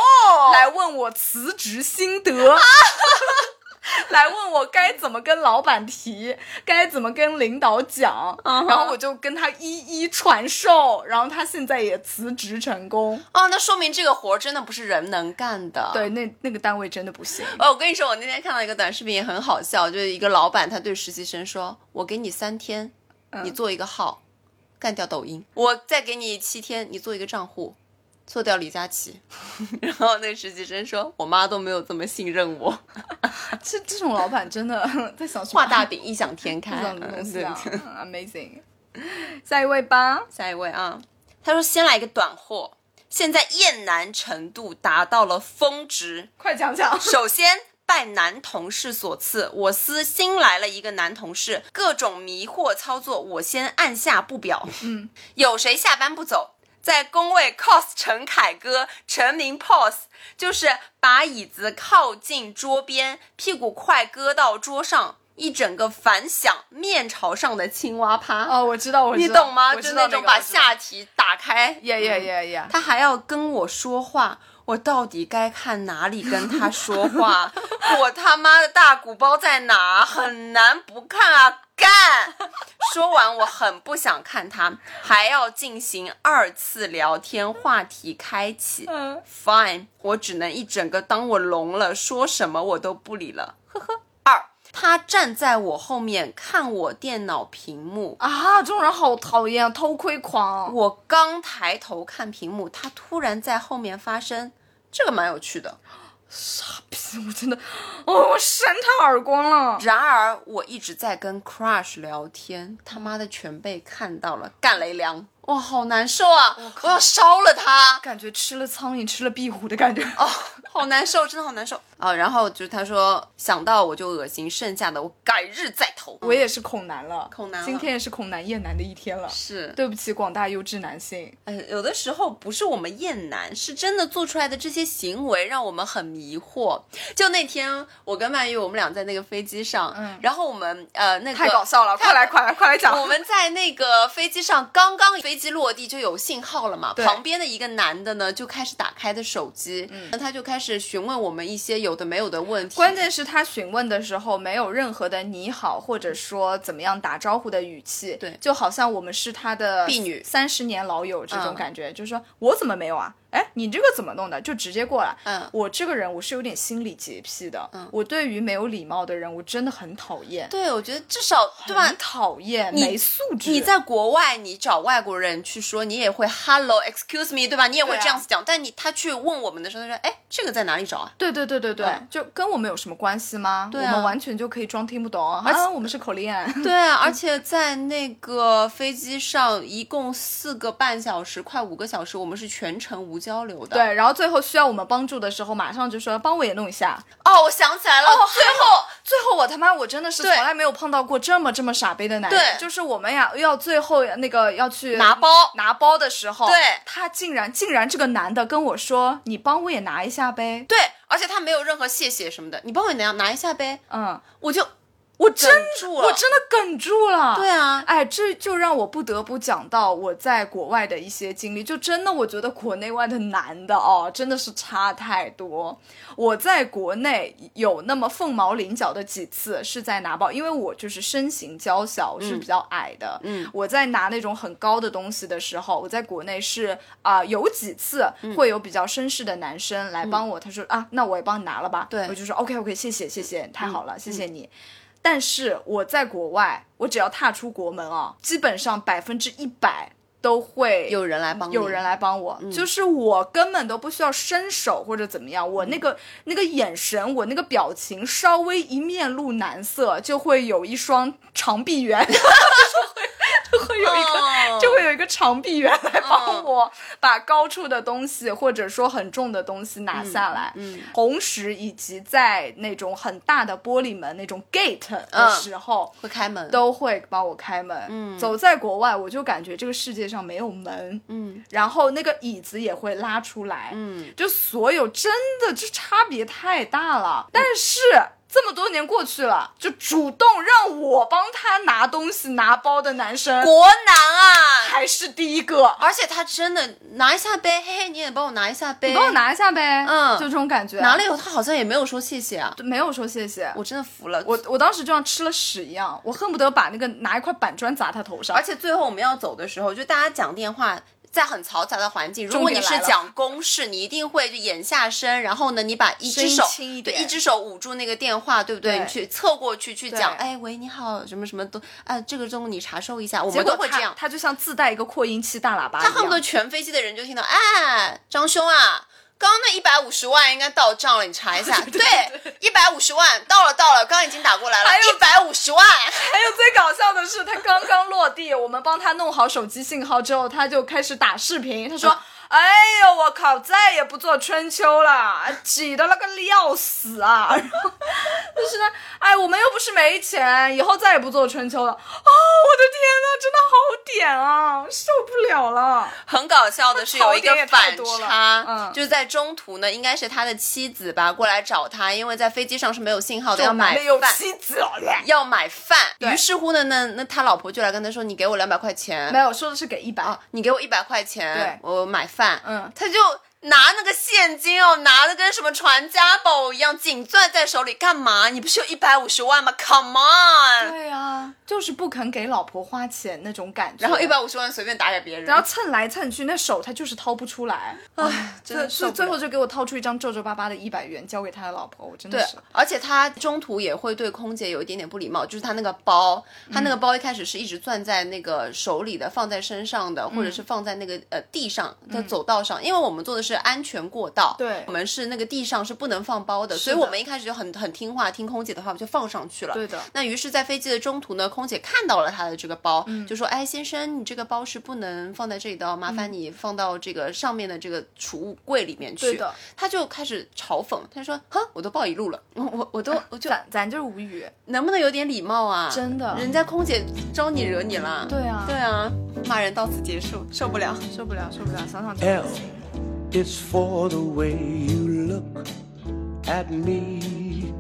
S2: 来问我辞职心得。<laughs> 来问我该怎么跟老板提，该怎么跟领导讲然后我就跟他一一传授，然后他现在也辞职成功。
S3: 哦，那说明这个活儿真的不是人能干的。。
S2: 对，那那个单位真的不行。
S3: 哦，我跟你说，我那天看到一个短视频也很好笑，就是一个老板他对实习生说：“我给你三天，你做一个号，干掉抖音；我再给你七天，你做一个账户，做掉李佳琦。<laughs> 然后那个实习生说，我妈都没有这么信任我。<laughs>
S2: 这这种老板真的 <laughs> 在想
S3: 画大饼，异想天开。
S2: 这种东西啊，amazing。下一位吧，
S3: 下一位啊，他说先来一个短货，现在厌男程度达到了峰值。
S2: 快讲讲。
S3: 首先拜男同事所赐，我司新来了一个男同事，各种迷惑操作，我先按下不表。嗯，有谁下班不走？在工位 cos 陈凯歌，成名 pose 就是把椅子靠近桌边，屁股快搁到桌上，一整个反响面朝上的青蛙趴。
S2: 哦，我知道，我知
S3: 你懂吗？就那种把下体打开，
S2: 耶耶耶耶，
S3: 他还要跟我说话，我到底该看哪里跟他说话？<laughs> 我他妈的大鼓包在哪？很难不看啊！干！<laughs> 说完，我很不想看他，还要进行二次聊天，话题开启。
S2: 嗯
S3: Fine，我只能一整个当我聋了，说什么我都不理了。呵呵。二，他站在我后面看我电脑屏幕，
S2: 啊，这种人好讨厌，偷窥狂。
S3: 我刚抬头看屏幕，他突然在后面发声，这个蛮有趣的。
S2: 傻逼我真的，哦，我扇他耳光了。
S3: 然而我一直在跟 Crush 聊天，他妈的全被看到了，干雷凉，哇，好难受啊！我要烧了它，
S2: 感觉吃了苍蝇吃了壁虎的感觉。
S3: 哦，好难受，真的好难受啊！然后就是他说想到我就恶心，剩下的我改日再投。
S2: 我也是恐男了，
S3: 恐男
S2: 今天也是恐男厌男的一天了。
S3: 是，
S2: 对不起，广大优质男性。
S3: 哎，有的时候不是我们厌男，是真的做出来的这些行为让我们很迷惑。就那天我跟曼玉，我们俩在那个飞机上，
S2: 嗯
S3: 然后我们呃那个
S2: 太搞笑了，快来快来快来讲。
S3: 我们在那个飞机上，刚刚飞机落地就有信号了嘛。旁边的一个男的呢，就开始打开的手机，嗯，他就开始询问我们一些有的没有的问题。
S2: 关键是他询问的时候没有任何的你好，或者说怎么样打招呼的语气，
S3: 对
S2: 就好像我们是他的
S3: 婢女
S2: 三十年老友这种
S3: 嗯
S2: 感觉，就是说我怎么没有啊？哎，你这个怎么弄的？就直接过来。
S3: 嗯
S2: 我这个人我是有点心理洁癖的，嗯我对于没有礼貌的人我真的很讨厌，
S3: 对，我觉得至少对吧
S2: 很？讨厌，没素质。
S3: 你在国外，你找外国人去说，你也会 hello excuse me，对吧？你也会这样子讲。但你他去问我们的时候，他说，哎，这个在哪里找啊？
S2: 对对对对对，
S3: 嗯
S2: 就跟我们有什么关系吗？
S3: 对啊
S2: 我们完全就可以装听不懂，而
S3: 且
S2: 啊，我们是口令案。
S3: 对啊，<laughs> 而且在那个飞机上，一共四个半小时，快五个小时，我们是全程无交流的。
S2: 对，然后最后需要我们帮助的时候，马上就说帮我也弄一下。
S3: 哦，我想起来了，最后
S2: 最后我他妈我真的是从来没有碰到过这么这么傻逼的男人。
S3: 对。
S2: 就是我们呀要最后那个要去
S3: 拿包。
S2: 拿包的时候，
S3: 对。
S2: 他竟然竟然这个男的跟我说：“你帮我也拿一下呗。
S3: 对，而且他没有任何谢谢什么的，你帮我拿拿一下呗，”
S2: 嗯，
S3: 我就我真住了，
S2: 我真的哽住了。
S3: 对啊，
S2: 哎，这就让我不得不讲到我在国外的一些经历，就真的我觉得国内外的男的哦，真的是差太多。我在国内有那么凤毛麟角的几次是在拿包，因为我就是身形娇小，我是比较矮的。
S3: 嗯，
S2: 我在拿那种很高的东西的时候，我在国内是啊、有几次
S3: 嗯
S2: 会有比较绅士的男生来帮我，他说啊，那我也帮你拿了吧。
S3: 对
S2: 我就说 OK OK，谢谢谢谢，太好
S3: 嗯
S2: 了，谢谢你。但是我在国外，我只要踏出国门啊，基本上百分之一百都会
S3: 有人来帮你，
S2: 有人来帮我，就是我根本都不需要伸手或者怎么样，我那个那个眼神，我那个表情稍微一面露难色，就会有一双长臂猿，<laughs> 就会就 <laughs> 会有一个、
S3: 哦。<laughs>
S2: 就会有一个长臂猿来帮我把高处的东西、或者说很重的东西拿下来，
S3: 嗯。
S2: 同时以及在那种很大的玻璃门那种 gate 的
S3: 嗯。
S2: 时候。
S3: 会开门，
S2: 都会帮我开门。嗯，走在国外，我就感觉这个世界上没有门。
S3: 嗯，
S2: 然后那个椅子也会拉出来。
S3: 嗯，
S2: 就所有真的就差别太大了。但是这么多年过去了，就主动让我帮他拿东西、拿包的男生
S3: 国男啊，
S2: 还是第一个。
S3: 而且他真的拿一下呗，嘿嘿，你也帮我拿一下呗，
S2: 你帮我拿一下呗，
S3: 嗯
S2: 就这种感觉。
S3: 拿了以后，他好像也没有说谢谢啊，
S2: 没有说谢谢，
S3: 我真的服了，
S2: 我我当时就像吃了屎一样，我恨不得把那个拿一块板砖砸他头上。
S3: 而且最后我们要走的时候，就大家讲电话。在很嘈杂的环境，如果你是讲公事，你一定会就眼下身，然后呢，你把一只手
S2: 一
S3: 对一只手捂住那个电话，对不对？
S2: 对。
S3: 你去侧过去去讲，
S2: 对
S3: 哎喂，你好，什么什么都，哎，这个中午你查收一下，我都会这样。
S2: 他就像自带一个扩音器大喇叭
S3: 他恨不得全飞机的人就听到，哎，张兄啊，刚刚那一百五十万应该到账了，你查一下。<laughs> 对，一百五十万到了，到了，刚刚已经打过来了，
S2: 还有
S3: 一百五十万。
S2: 还有最搞笑的是，他刚刚落地，我们帮他弄好手机信号之后，他就开始打视频。他说：“
S3: 嗯
S2: 哎呦，我靠，再也不做春秋了，挤的那个要死啊！” <laughs> 然后就是呢，哎，我们又不是没钱，以后再也不做春秋了。哦，我的天呐，真的好点啊，受不了了。
S3: 很搞笑的是有一个反差，
S2: 嗯
S3: 就是在中途呢，应该是他的妻子吧过来找他，因为在飞机上是没有信号的，要买饭。
S2: 妻子，
S3: 要买饭，于是乎呢，那那他老婆就来跟他说：“你给我两百块钱，
S2: 没有说的是给一百、
S3: 啊，你给我一百块钱，我买饭。”
S2: 嗯。
S3: 他就拿那个现金哦，拿的跟什么传家宝一样，紧攥在手里，干嘛？你不是有一百五十万吗？Come on！
S2: 对啊，就是不肯给老婆花钱那种感觉。
S3: 然后一百五十万随便打给别人，
S2: 然后蹭来蹭去，那手他就是掏不出来。
S3: 唉，真
S2: 最
S3: 的是
S2: 最最后就给我掏出一张皱皱巴巴的一百元交给他的老婆，我真的
S3: 对
S2: 是。，
S3: 而且他中途也会对空姐有一点点不礼貌，就是他那个包，他
S2: 嗯
S3: 那个包一开始是一直攥在那个手里的，放在身上的，或者是放在那个呃地上的走道上，因为我们做的是安全过道，
S2: 嗯对
S3: 我们是那个地上是不能放包的，所以我们一开始就很很听话，听空姐的话，我就放上去了。
S2: 对的
S3: 那于是，在飞机的中途呢，空姐看到了他的这个包，
S2: 嗯
S3: 就说：“哎，先生，你这个包是不能放在这里的哦，麻烦你放到这个上面的这个储物柜里面去。”
S2: 对的，
S3: 他就开始嘲讽，他说：“哼，我都报一路了，<laughs> 我我我都我就
S2: 咱咱就是无语。
S3: 能不能有点礼貌啊？
S2: 真的
S3: 人家空姐招你惹你了。
S2: 对啊
S3: 对啊，骂人到此结束，受不了。
S2: 受不了，受不了，想想就恶心。
S4: It's for the way you look at me.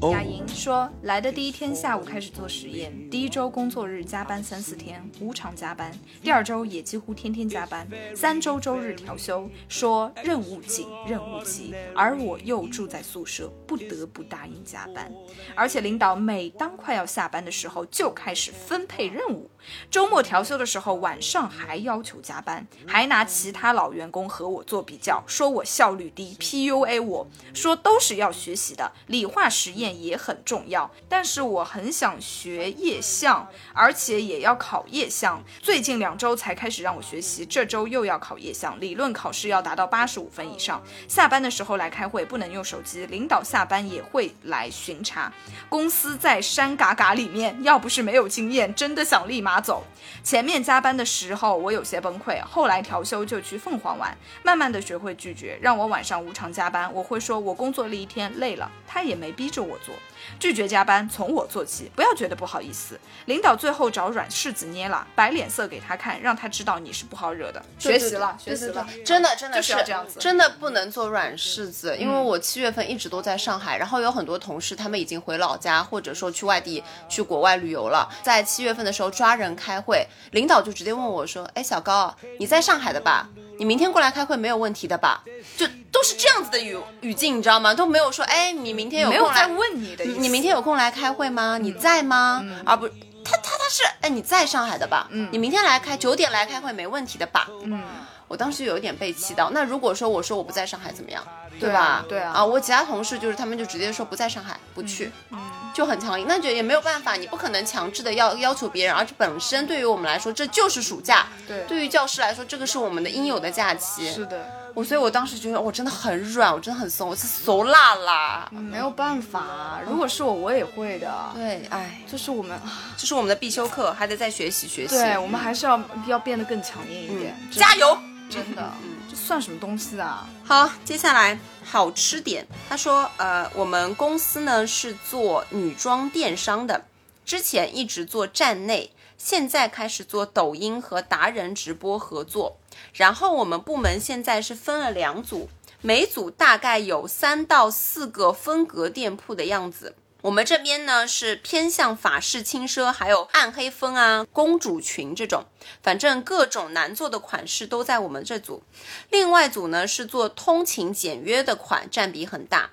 S4: Oh,
S2: 雅莹说，来的第一天下午开始做实验，第一周工作日加班三四天，无偿加班；第二周也几乎天天加班，三周周日调休，说任务紧，任务急，而我又住在宿舍，不得不答应加班。而且领导每当快要下班的时候，就开始分配任务。周末调休的时候，晚上还要求加班，还拿其他老员工和我做比较，说我效率低，PUA 我，说都是要学习的，理化实验也很重要，但是我很想学夜象，而且也要考夜象。最近两周才开始让我学习，这周又要考夜象，理论考试要达到八十五分以上。下班的时候来开会，不能用手机，领导下班也会来巡查。公司在山嘎嘎里面，要不是没有经验，真的想立马走。前面加班的时候我有些崩溃，后来调休就去凤凰玩，慢慢的学会拒绝，让我晚上无偿加班，我会说我工作了一天累了，他也没逼着我做。拒绝加班从我做起，不要觉得不好意思。领导最后找软柿子捏了，摆脸色给他看，让他知道你是不好惹的。学习了，学习了，
S3: 真的真的
S2: 就是这样子
S3: 真的不能做软柿子，因为
S2: 嗯
S3: 我七月份一直都在上海，然后有很多同事他们已经回老家，或者说去外地去国外旅游了。在七月份的时候抓人开会，领导就直接问我说：“哎，小高，你在上海的吧？你明天过来开会没有问题的吧？”就都是这样子的语语境，你知道吗？都没有说：“哎，你明天有空来
S2: 没有在问你的。
S3: 你明天有空来开会吗？你在吗？而不，他他他是，哎，你在上海的吧？嗯，你明天来开九点来开会没问题的吧？
S2: 嗯，
S3: 我当时有一点被气到。那如果说我说我不在上海怎么样？
S2: 对啊
S3: 吧？
S2: 对啊
S3: 啊，我其他同事就是他们就直接说不在上海不去，
S2: 嗯
S3: 就很强硬。那就也没有办法，你不可能强制的要要求别人，而且本身对于我们来说这就是暑假，
S2: 对
S3: 对于教师来说这个是我们的应有的假期。
S2: 是的，
S3: 我所以，我当时觉得我真的很软，我真的很怂，我是怂辣啦。
S2: 没有办法。如果是我，我也会的。
S3: 对，哎，
S2: 这是我们，
S3: 这是我们的必修课，还得再学习学习。
S2: 对我们还是要要变得更强硬一点。
S3: 加油！
S2: 真的，嗯这算什么东西啊？
S3: 好，接下来好吃点。他说，呃，我们公司呢是做女装电商的，之前一直做站内，现在开始做抖音和达人直播合作。然后我们部门现在是分了两组，每组大概有三到四个分隔店铺的样子。我们这边呢是偏向法式轻奢，还有暗黑风啊、公主裙这种，反正各种难做的款式都在我们这组。另外组呢是做通勤简约的款，占比很大。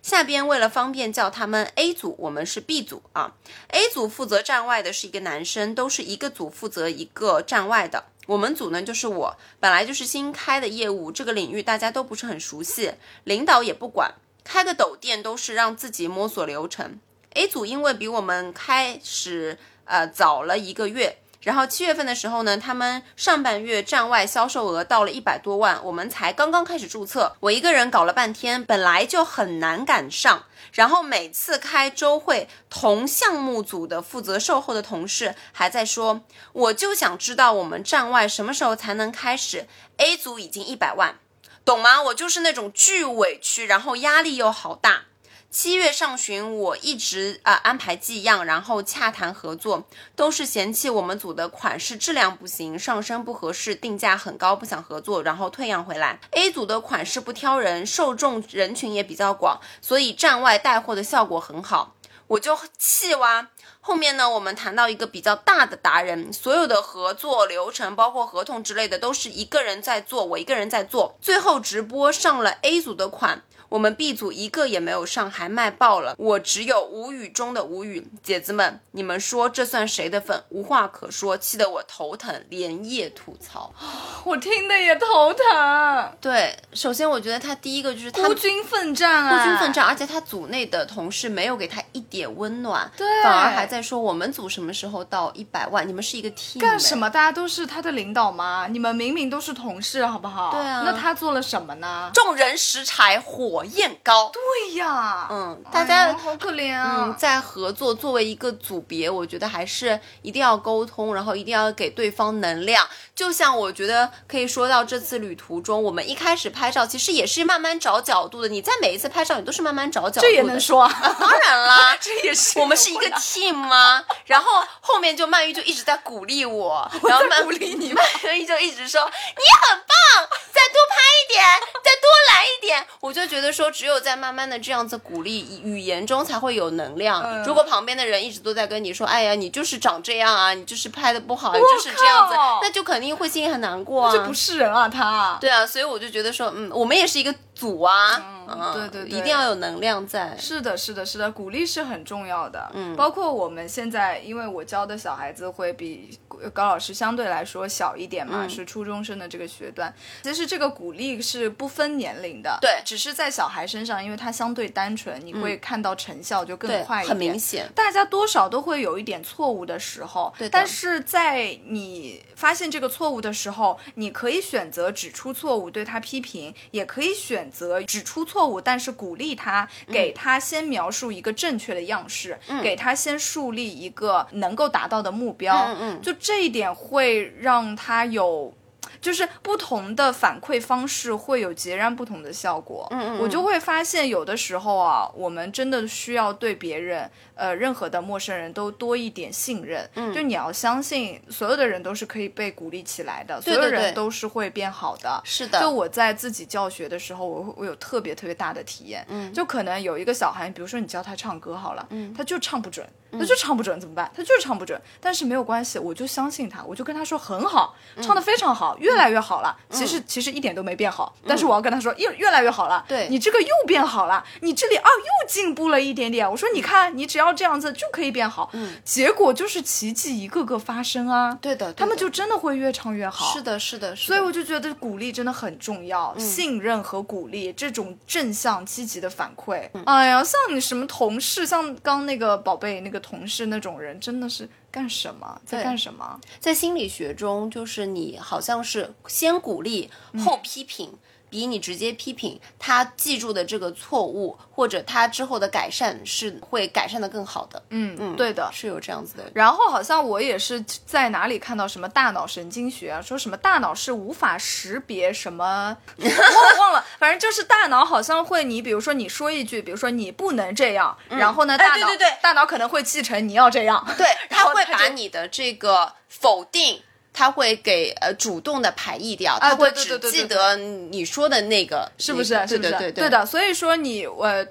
S3: 下边为了方便叫他们 A 组，我们是 B 组啊。A 组负责站外的是一个男生，都是一个组负责一个站外的。我们组呢就是我，本来就是新开的业务，这个领域大家都不是很熟悉，领导也不管，开个抖店都是让自己摸索流程。A 组因为比我们开始呃早了一个月。然后七月份的时候呢，他们上半月站外销售额到了一百多万，我们才刚刚开始注册，我一个人搞了半天，本来就很难赶上。然后每次开周会，同项目组的负责售后的同事还在说，我就想知道我们站外什么时候才能开始。A 组已经一百万，懂吗？我就是那种巨委屈，然后压力又好大。七月上旬，我一直啊、安排寄样，然后洽谈合作，都是嫌弃我们组的款式质量不行，上身不合适，定价很高，不想合作，然后退样回来。A 组的款式不挑人，受众人群也比较广，所以站外带货的效果很好，我就气哇。后面呢，我们谈到一个比较大的达人，所有的合作流程，包括合同之类的，都是一个人在做，我一个人在做。最后直播上了 A 组的款。我们 B 组一个也没有上，还卖爆了，我只有无语中的无语。姐子们，你们说这算谁的粉？无话可说，气得我头疼，连夜吐槽。<gasps>
S2: 我听的也头疼，
S3: 对，首先我觉得他第一个就是他
S2: 孤军奋战啊，
S3: 孤军奋战，而且他组内的同事没有给他一点温暖，
S2: 对
S3: 反而还在说我们组什么时候到一百万？你们是一个 team 哎？
S2: 干什么？大家都是他的领导吗？你们明明都是同事，好不好？
S3: 对啊
S2: 那他做了什么呢？
S3: 众人拾柴火焰高。
S2: 对呀，
S3: 嗯，
S2: 哎
S3: 大家
S2: 呀好可怜啊。
S3: 嗯，在合作作为一个组别，我觉得还是一定要沟通，然后一定要给对方能量。就像我觉得可以说到这次旅途中，我们一开始拍照其实也是慢慢找角度的。你在每一次拍照，你都是慢慢找角度的。
S2: 这也能说啊？<laughs>
S3: 当然啦，<laughs>
S2: 这也是
S3: 我们是一个 team 吗？然后后面就曼玉就一直在鼓励我，<laughs> 然后曼
S2: 鼓励你
S3: 曼玉就一直说你很棒，再多拍一点，再多来一点。我就觉得说，只有在慢慢的这样子鼓励语言中才会有能量。
S2: 嗯
S3: 如果旁边的人一直都在跟你说，哎呀，你就是长这样啊，你就是拍的不好，你就是这样子，那就肯定会心里很难过啊。
S2: 这不是人啊，他。
S3: 对啊，所以我就觉得说，嗯，我们也是一个组啊，嗯，
S2: 对对对
S3: 一定要有能量在。
S2: 是的，是的，是的，鼓励是很重要的。嗯，包括我们现在，因为我教的小孩子会比高老师相对来说小一点嘛，是初中生的这个学段。其实这个鼓励是不分年龄的，
S3: 对
S2: 只是在小孩身上，因为他相对单纯，你会看到成效就更，快一点。
S3: 很明显。
S2: 大家多少都会有一点错误的时候，
S3: 对
S2: 但是在你发现这个错误的时候，你可以选择指出错误，对他批评，也可以选择指出错误，但是鼓励他，给他先描述一个正确的样式，给他先树立一个能够达到的目标，
S3: 嗯嗯
S2: 就这一点会让他有。就是不同的反馈方式会有截然不同的效果。
S3: 嗯嗯
S2: 我就会发现有的时候啊，我们真的需要对别人，呃，任何的陌生人都多一点信任。嗯，就你要相信，所有的人都是可以被鼓励起来的，所有人都是会变好的。
S3: 是的，
S2: 就我在自己教学的时候，我会我有特别特别大的体验，嗯，就可能有一个小孩，比如说你教他唱歌好了，嗯，他就唱不准，他就唱不准怎么办？他就是唱不准，但是没有关系，我就相信他，我就跟他说很好，唱的非常好，越来越好了。其实其实一点都没变好，但是我要跟他说越越来越好了，
S3: 对
S2: 你这个又变好了，你这里啊又进步了一点点。我说你看，你只要这样子就可以变好，嗯，结果就是奇迹一个个发生啊，
S3: 对的，对的
S2: 他们就真的会越唱越好，
S3: 是的，是的，是的。
S2: 所以我就觉得鼓励真的很重要，
S3: 嗯
S2: 信任和鼓励这种正向积极的反馈。
S3: 嗯
S2: 哎呀，像你什么同事，像刚那个宝贝那个同事那种人，真的是干什么在干什么？
S3: 在心理学中，就是你好像是先鼓励后批评。比你直接批评他记住的这个错误，或者他之后的改善是会改善的更好的。
S2: 嗯嗯，对的。
S3: 是有这样子的。
S2: 然后好像我也是在哪里看到什么大脑神经学啊，说什么大脑是无法识别什么，<laughs> 我忘了，反正就是大脑好像会你比如说你说一句，比如说你不能这样，然后呢，
S3: 哎
S2: 大脑
S3: 对对对
S2: 大脑可能会继承你要这样，
S3: 对，他会把你的这个否定，他会给呃主动的排异掉，他会只记得你说的那个，
S2: 是不是？是不是？
S3: 对对对
S2: 对的。所以说你我。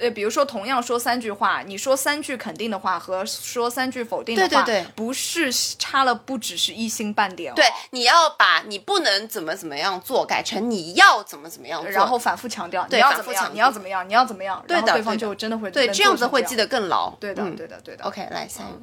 S2: 呃，比如说，同样说三句话，你说三句肯定的话和说三句否定的话，
S3: 对对对
S2: 不是差了不只是一星半点、哦。
S3: 对，你要把你不能怎么怎么样做改成你要怎么怎么样做，
S2: 然后反复强调，你要怎么样，你要怎么样，你要怎么样，
S3: 对的
S2: 然后对方就真的会
S3: 对这样子会记。得更牢。
S2: 对的，
S3: 嗯
S2: 对的，对的。
S3: OK，来下一个。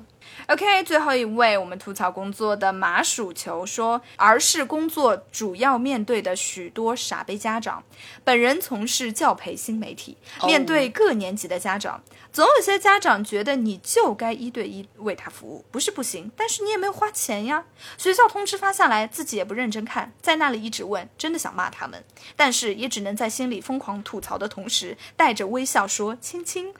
S2: OK，最后一位我们吐槽工作的麻薯球说，儿时工作主要面对的许多傻杯家长。本人从事教培新媒体，面对各年级的家长，总有些家长觉得你就该一对一为他服务，不是不行，但是你也没有花钱呀。学校通知发下来，自己也不认真看，在那里一直问，真的想骂他们，但是也只能在心里疯狂吐槽的同时，带着微笑说：“亲亲。”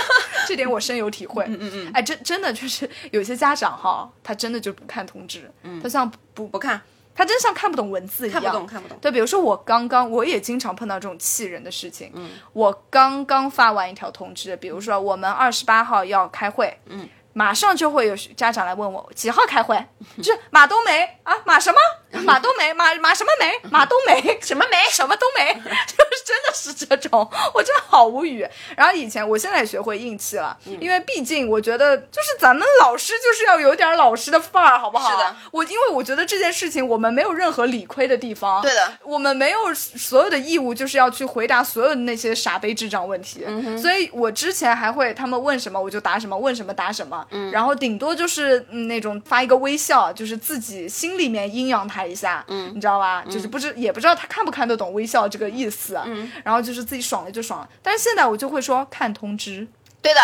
S2: <laughs> 这点我深有体会。嗯嗯嗯，哎，真真的就是 <laughs> 有些家长哈，他真的就不看通知，他像不
S3: 不看，
S2: 他真像看不懂文字一样，
S3: 看不懂，看不懂。
S2: 对，比如说我刚刚，我也经常碰到这种气人的事情。嗯，我刚刚发完一条通知，比如说我们二十八号要开会，嗯，马上就会有家长来问我几号开会，<laughs> 就是马冬梅啊，马什么？<laughs> 马冬梅，马马什么梅？<laughs> 马冬梅
S3: 什么梅？
S2: 什么冬梅？<laughs> 就是真的是这种，我真的好无语。然后以前，我现在也学会硬气了，因为毕竟我觉得，就是咱们老师就是要有点老师的范儿，好不好？
S3: 是的。
S2: 我因为我觉得这件事情我们没有任何理亏的地方。
S3: 对的。
S2: 我们没有所有的义务就是要去回答所有的那些傻杯智障问题。嗯所以我之前还会他们问什么我就答什么，问什么答什么。嗯。然后顶多就是那种发一个微笑，就是自己心里面阴阳他一下。嗯。你知道吧？就是不知也不知道他看不看得懂微笑这个意思。嗯。然后就是自己爽了就爽了，但是现在我就会说看通知。
S3: 对的，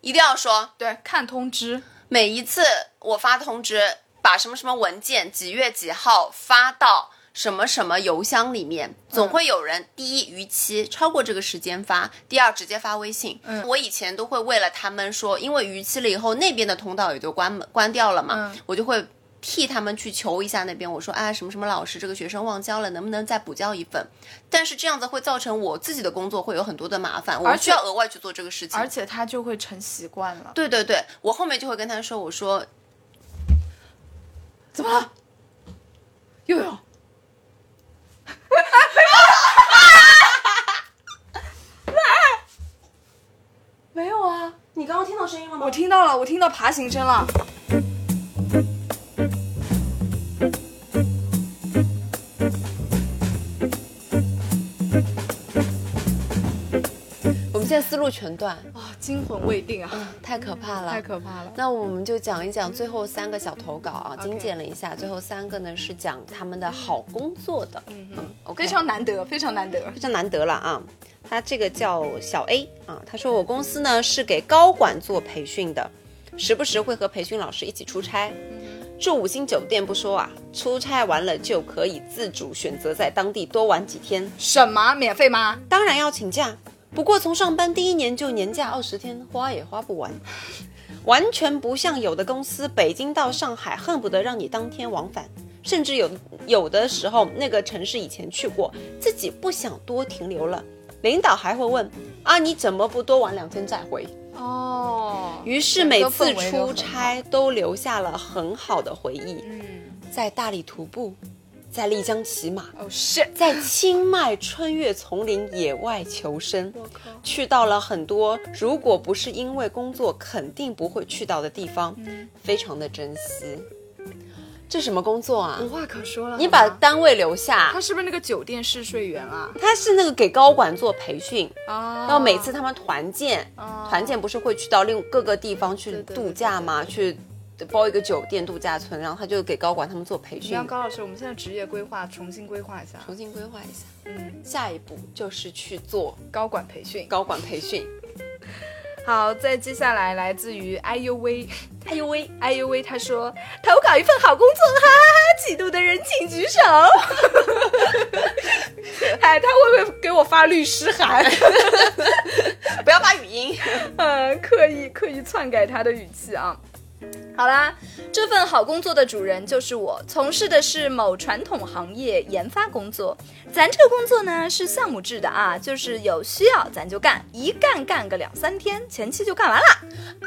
S3: 一定要说。
S2: 对，看通知。
S3: 每一次我发通知，把什么什么文件几月几号发到什么什么邮箱里面，总会有人第一逾期超过这个时间发，第二直接发微信。嗯。我以前都会为了他们说，因为逾期了以后那边的通道也就关门关掉了嘛，我就会。替他们去求一下那边，我说哎，什么什么老师，这个学生忘交了，能不能再补交一份？但是这样子会造成我自己的工作会有很多的麻烦，我需要额外去做这个事情，
S2: 而且他就会成习惯了。
S3: 对对对，我后面就会跟他说，我说
S2: 怎么了？又有？<laughs> 没有啊？
S3: 你刚刚听到声音了吗？
S2: 我听到了，我听到爬行声了。
S3: 现在思路全断
S2: 啊，惊魂未定啊，
S3: 太可怕了，
S2: 太可怕了。
S3: 那我们就讲一讲最后三个小投稿啊，精简了一下，最后三个呢是讲他们的好工作的，嗯
S2: 嗯，非常难得，非常难得，
S3: 非常难得了啊。他这个叫小 A 啊，他说我公司呢是给高管做培训的，时不时会和培训老师一起出差，住五星酒店不说啊，出差完了就可以自主选择在当地多玩几天。
S2: 什么免费吗？
S3: 当然要请假。不过从上班第一年就年假二十天，花也花不完，完全不像有的公司，北京到上海恨不得让你当天往返，甚至有有的时候那个城市以前去过，自己不想多停留了，领导还会问啊你怎么不多玩两天再回？哦，于是每次出差都留下了很好的回忆，在大理徒步。在丽江骑马，
S2: 哦是，
S3: 在清迈穿越丛林野外求生，去到了很多如果不是因为工作肯定不会去到的地方，非常的珍惜。这什么工作啊？
S2: 无话可说了。
S3: 你把单位留下，
S2: 他是不是那个酒店试睡员啊？
S3: 他是那个给高管做培训，然后每次他们团建，团建不是会去到另各个地方去度假吗？去。包一个酒店度假村，然后他就给高管他们做培训。
S2: 让高老师，我们现在职业规划重新规划一下，
S3: 重新规划一下。嗯，下一步就是去做
S2: 高管培训。
S3: 高管培训。<laughs>
S2: 好，再接下来来自于 IUV，
S3: 哎呦喂，
S2: 哎呦喂，他说投稿一份好工作，哈哈哈，嫉妒的人请举手。<laughs> 哎，他会不会给我发律师函？<laughs>
S3: 不要发语音，
S2: 嗯，刻意刻意篡改他的语气啊。好啦，这份好工作的主人就是我，从事的是某传统行业研发工作。咱这个工作呢是项目制的啊，就是有需要咱就干，一干干个两三天，前期就干完了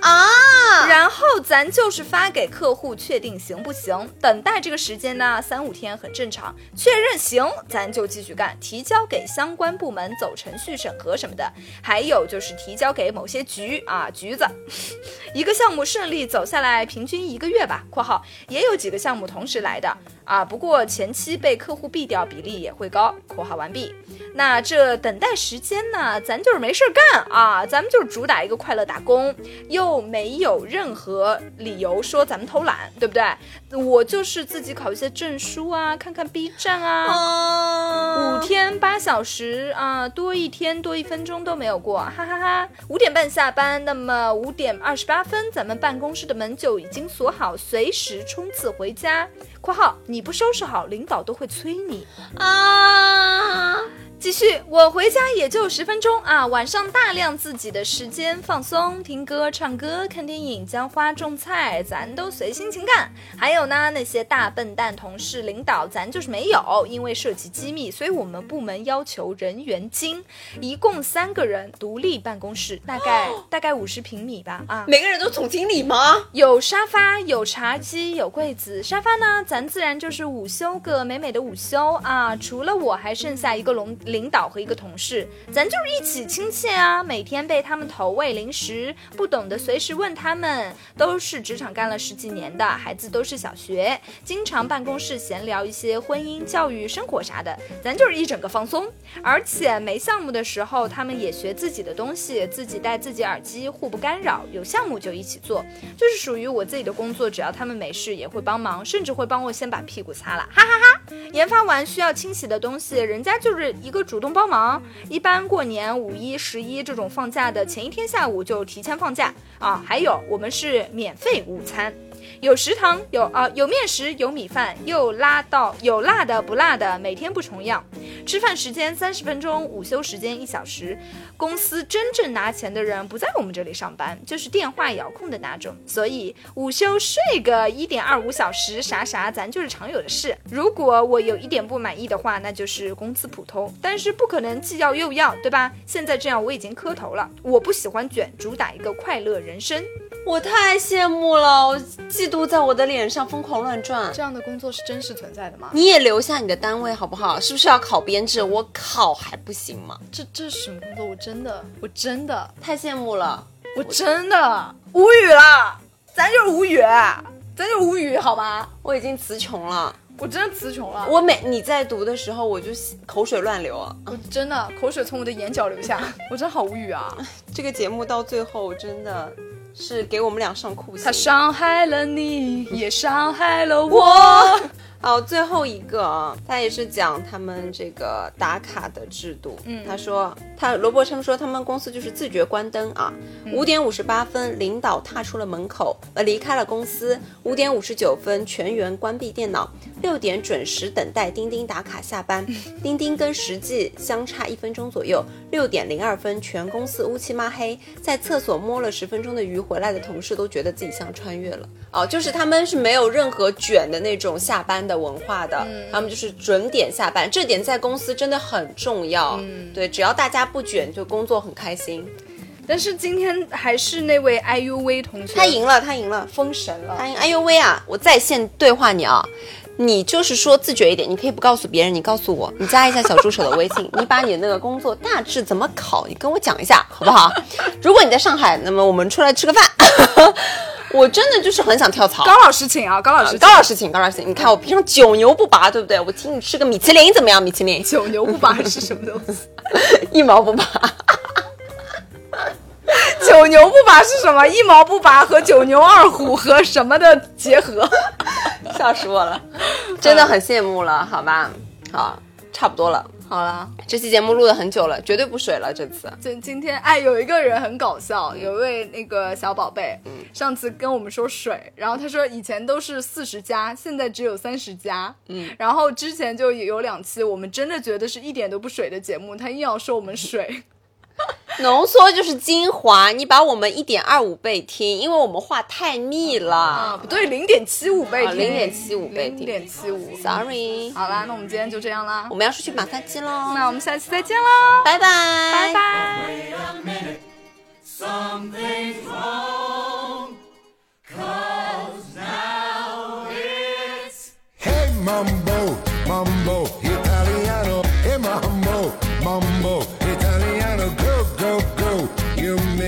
S2: 啊。然后咱就是发给客户确定行不行，等待这个时间呢三五天很正常，确认行咱就继续干，提交给相关部门走程序审核什么的。还有就是提交给某些局啊局子，<laughs> 一个项目顺利走下来。平均一个月吧（括号也有几个项目同时来的）啊，不过前期被客户毙掉比例也会高。（括号完毕）那这等待时间呢？咱就是没事儿干啊，咱们就是主打一个快乐打工，又没有任何理由说咱们偷懒，对不对？我就是自己考一些证书啊，看看 B 站啊，五天八小时啊，多一天多一分钟都没有过，哈哈哈。五点半下班，那么五点二十八分，咱们办公室的门就已经锁好，随时冲刺回家。（括号你不收拾好，领导都会催你
S3: 啊。
S2: 继续，我回家也就十分钟啊，晚上大量自己的时间放松，听歌、唱歌、看电影、浇花、种菜，咱都随心情干。还有呢，那些大笨蛋同事、领导，咱就是没有，因为涉及机密，所以我们部门要求人员精，一共三个人，独立办公室，大概 <gasps> 大概五十平米吧啊。
S3: 每个人都总经理吗？
S2: 有沙发，有茶几，有柜子。沙发呢，咱自然就是午休个美美的午休啊。除了我，还剩下一个龙。领导和一个同事，咱就是一起亲切啊，每天被他们投喂零食，不懂的随时问他们，都是职场干了十几年的孩子，都是小学，经常办公室闲聊一些婚姻、教育、生活啥的，咱就是一整个放松。而且没项目的时候，他们也学自己的东西，自己带自己耳机，互不干扰；有项目就一起做，就是属于我自己的工作，只要他们没事也会帮忙，甚至会帮我先把屁股擦了，哈哈哈。研发完需要清洗的东西，人家就是一个。主动帮忙，一般过年、五一、十一这种放假的前一天下午就提前放假啊。还有，我们是免费午餐。有食堂，有啊，有面食，有米饭，又拉到有辣的不辣的，每天不重样。吃饭时间三十分钟，午休时间一小时。公司真正拿钱的人不在我们这里上班，就是电话遥控的那种。所以午休睡个一点二五小时，啥啥咱就是常有的事。如果我有一点不满意的话，那就是工资普通，但是不可能既要又要，对吧？现在这样我已经磕头了。我不喜欢卷，主打一个快乐人生。
S3: 我太羡慕了，我嫉妒在我的脸上疯狂乱转。
S2: 这样的工作是真实存在的吗？
S3: 你也留下你的单位好不好？是不是要考编制？我考还不行吗？
S2: 这这是什么工作？我真的，我真的
S3: 太羡慕了，
S2: 我真的无语了。咱就是无语，咱就无语，好吗？
S3: 我已经词穷了，
S2: 我真的词穷了。
S3: 我每你在读的时候，我就口水乱流啊！
S2: 我真的口水从我的眼角流下，我真的好无语啊！<laughs>
S3: 这个节目到最后真的。是给我们俩上酷刑，
S2: 他伤害了你，也伤害了我。
S3: 好，最后一个啊，他也是讲他们这个打卡的制度。嗯，他说他罗伯称说他们公司就是自觉关灯啊。五点五十八分，领导踏出了门口，呃，离开了公司。五点五十九分，全员关闭电脑。六点准时等待钉钉打卡下班。<laughs> 钉钉跟实际相差一分钟左右。六点零二分，全公司乌漆抹黑，在厕所摸了十分钟的鱼回来的同事都觉得自己像穿越了。哦，就是他们是没有任何卷的那种下班。的文化的，他们就是准点下班，这点在公司真的很重要。嗯，对，只要大家不卷，就工作很开心。
S2: 但是今天还是那位 IUV 同学，
S3: 他赢了，他赢了，
S2: 封神了。
S3: 他赢 IUV 啊！我在线对话你啊，你就是说自觉一点，你可以不告诉别人，你告诉我，你加一下小助手的微信，你把你那个工作大致怎么考，你跟我讲一下好不好？<laughs> 如果你在上海，那么我们出来吃个饭。<laughs> 我真的就是很想跳槽。
S2: 高老师请啊，高老师，
S3: 高老师请，高老师请。你看我平常九牛不拔，对不对？我请你吃个米其林怎么样？米其林
S2: 九牛不拔是什么东西？<laughs>
S3: 一毛不拔。
S2: 九牛不拔是什么？一毛不拔和九牛二虎和什么的结合？<laughs>
S3: 笑死我了，<laughs> 真的很羡慕了，好吧？好，差不多了。
S2: 好了，
S3: 这期节目录了很久了，绝对不水了。这次，
S2: 今今天，哎，有一个人很搞笑，有一位那个小宝贝，上次跟我们说水，然后他说以前都是四十加，现在只有三十加，嗯，然后之前就有两期我们真的觉得是一点都不水的节目，他硬要说我们水。<laughs>
S3: 浓缩就是精华，你把我们一点二五倍听，因为我们话太密了。啊，
S2: 不对，零点七五倍听，
S3: 零点七五倍听，
S2: 零点七五。
S3: Sorry。
S2: 好啦，那我们今天就这样啦，
S3: 我们要出去马饭鸡喽。
S2: 那我们下期再见喽，
S3: 拜拜，
S2: 拜拜。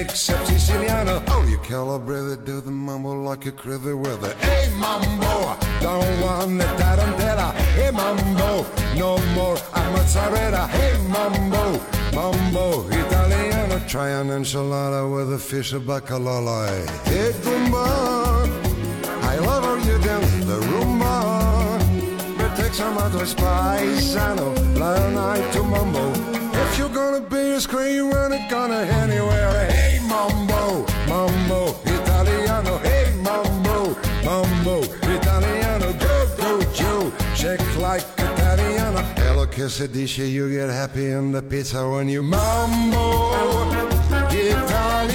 S5: Mix up Siciliano. Oh, you calibrate do the mambo like a crazy weather. Hey, mambo, don't want the tarantella. Hey, mambo, no more a mozzarella. Hey, mambo, mambo, Italiano. Try an enchilada with a fish of bacalao. Hey, Goomba, I love how you dance the rumba. But take some other spice, I know, learn to mambo. If you're gonna be a scream, run it gonna anywhere. Hey, mambo, mambo, Italiano. Hey, mambo, mambo, Italiano. Go, go, Joe, shake like Italiano. Hello, dish you get happy in the pizza when you mambo, Italiano.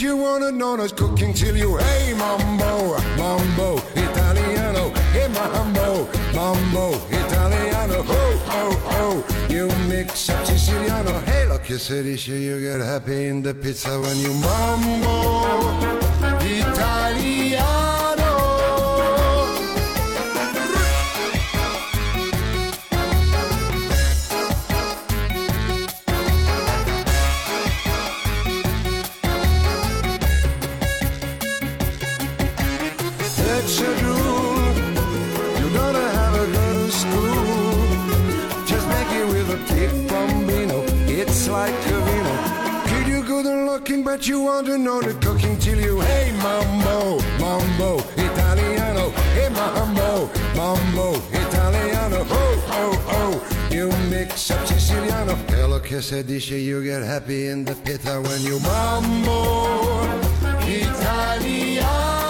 S5: You wanna know cooking till you hey mambo, mambo, Italiano, hey mambo, mambo, Italiano, ho ho ho. You mix up Siciliano, hey look, you say this, you get happy in the pizza when you mambo, Italiano. But you want to know the cooking till you hey mambo, mambo, Italiano. Hey mambo, mambo, Italiano. Ho ho ho. You mix up Siciliano. Hello, che se dice you get happy in the pizza when you mambo, Italiano.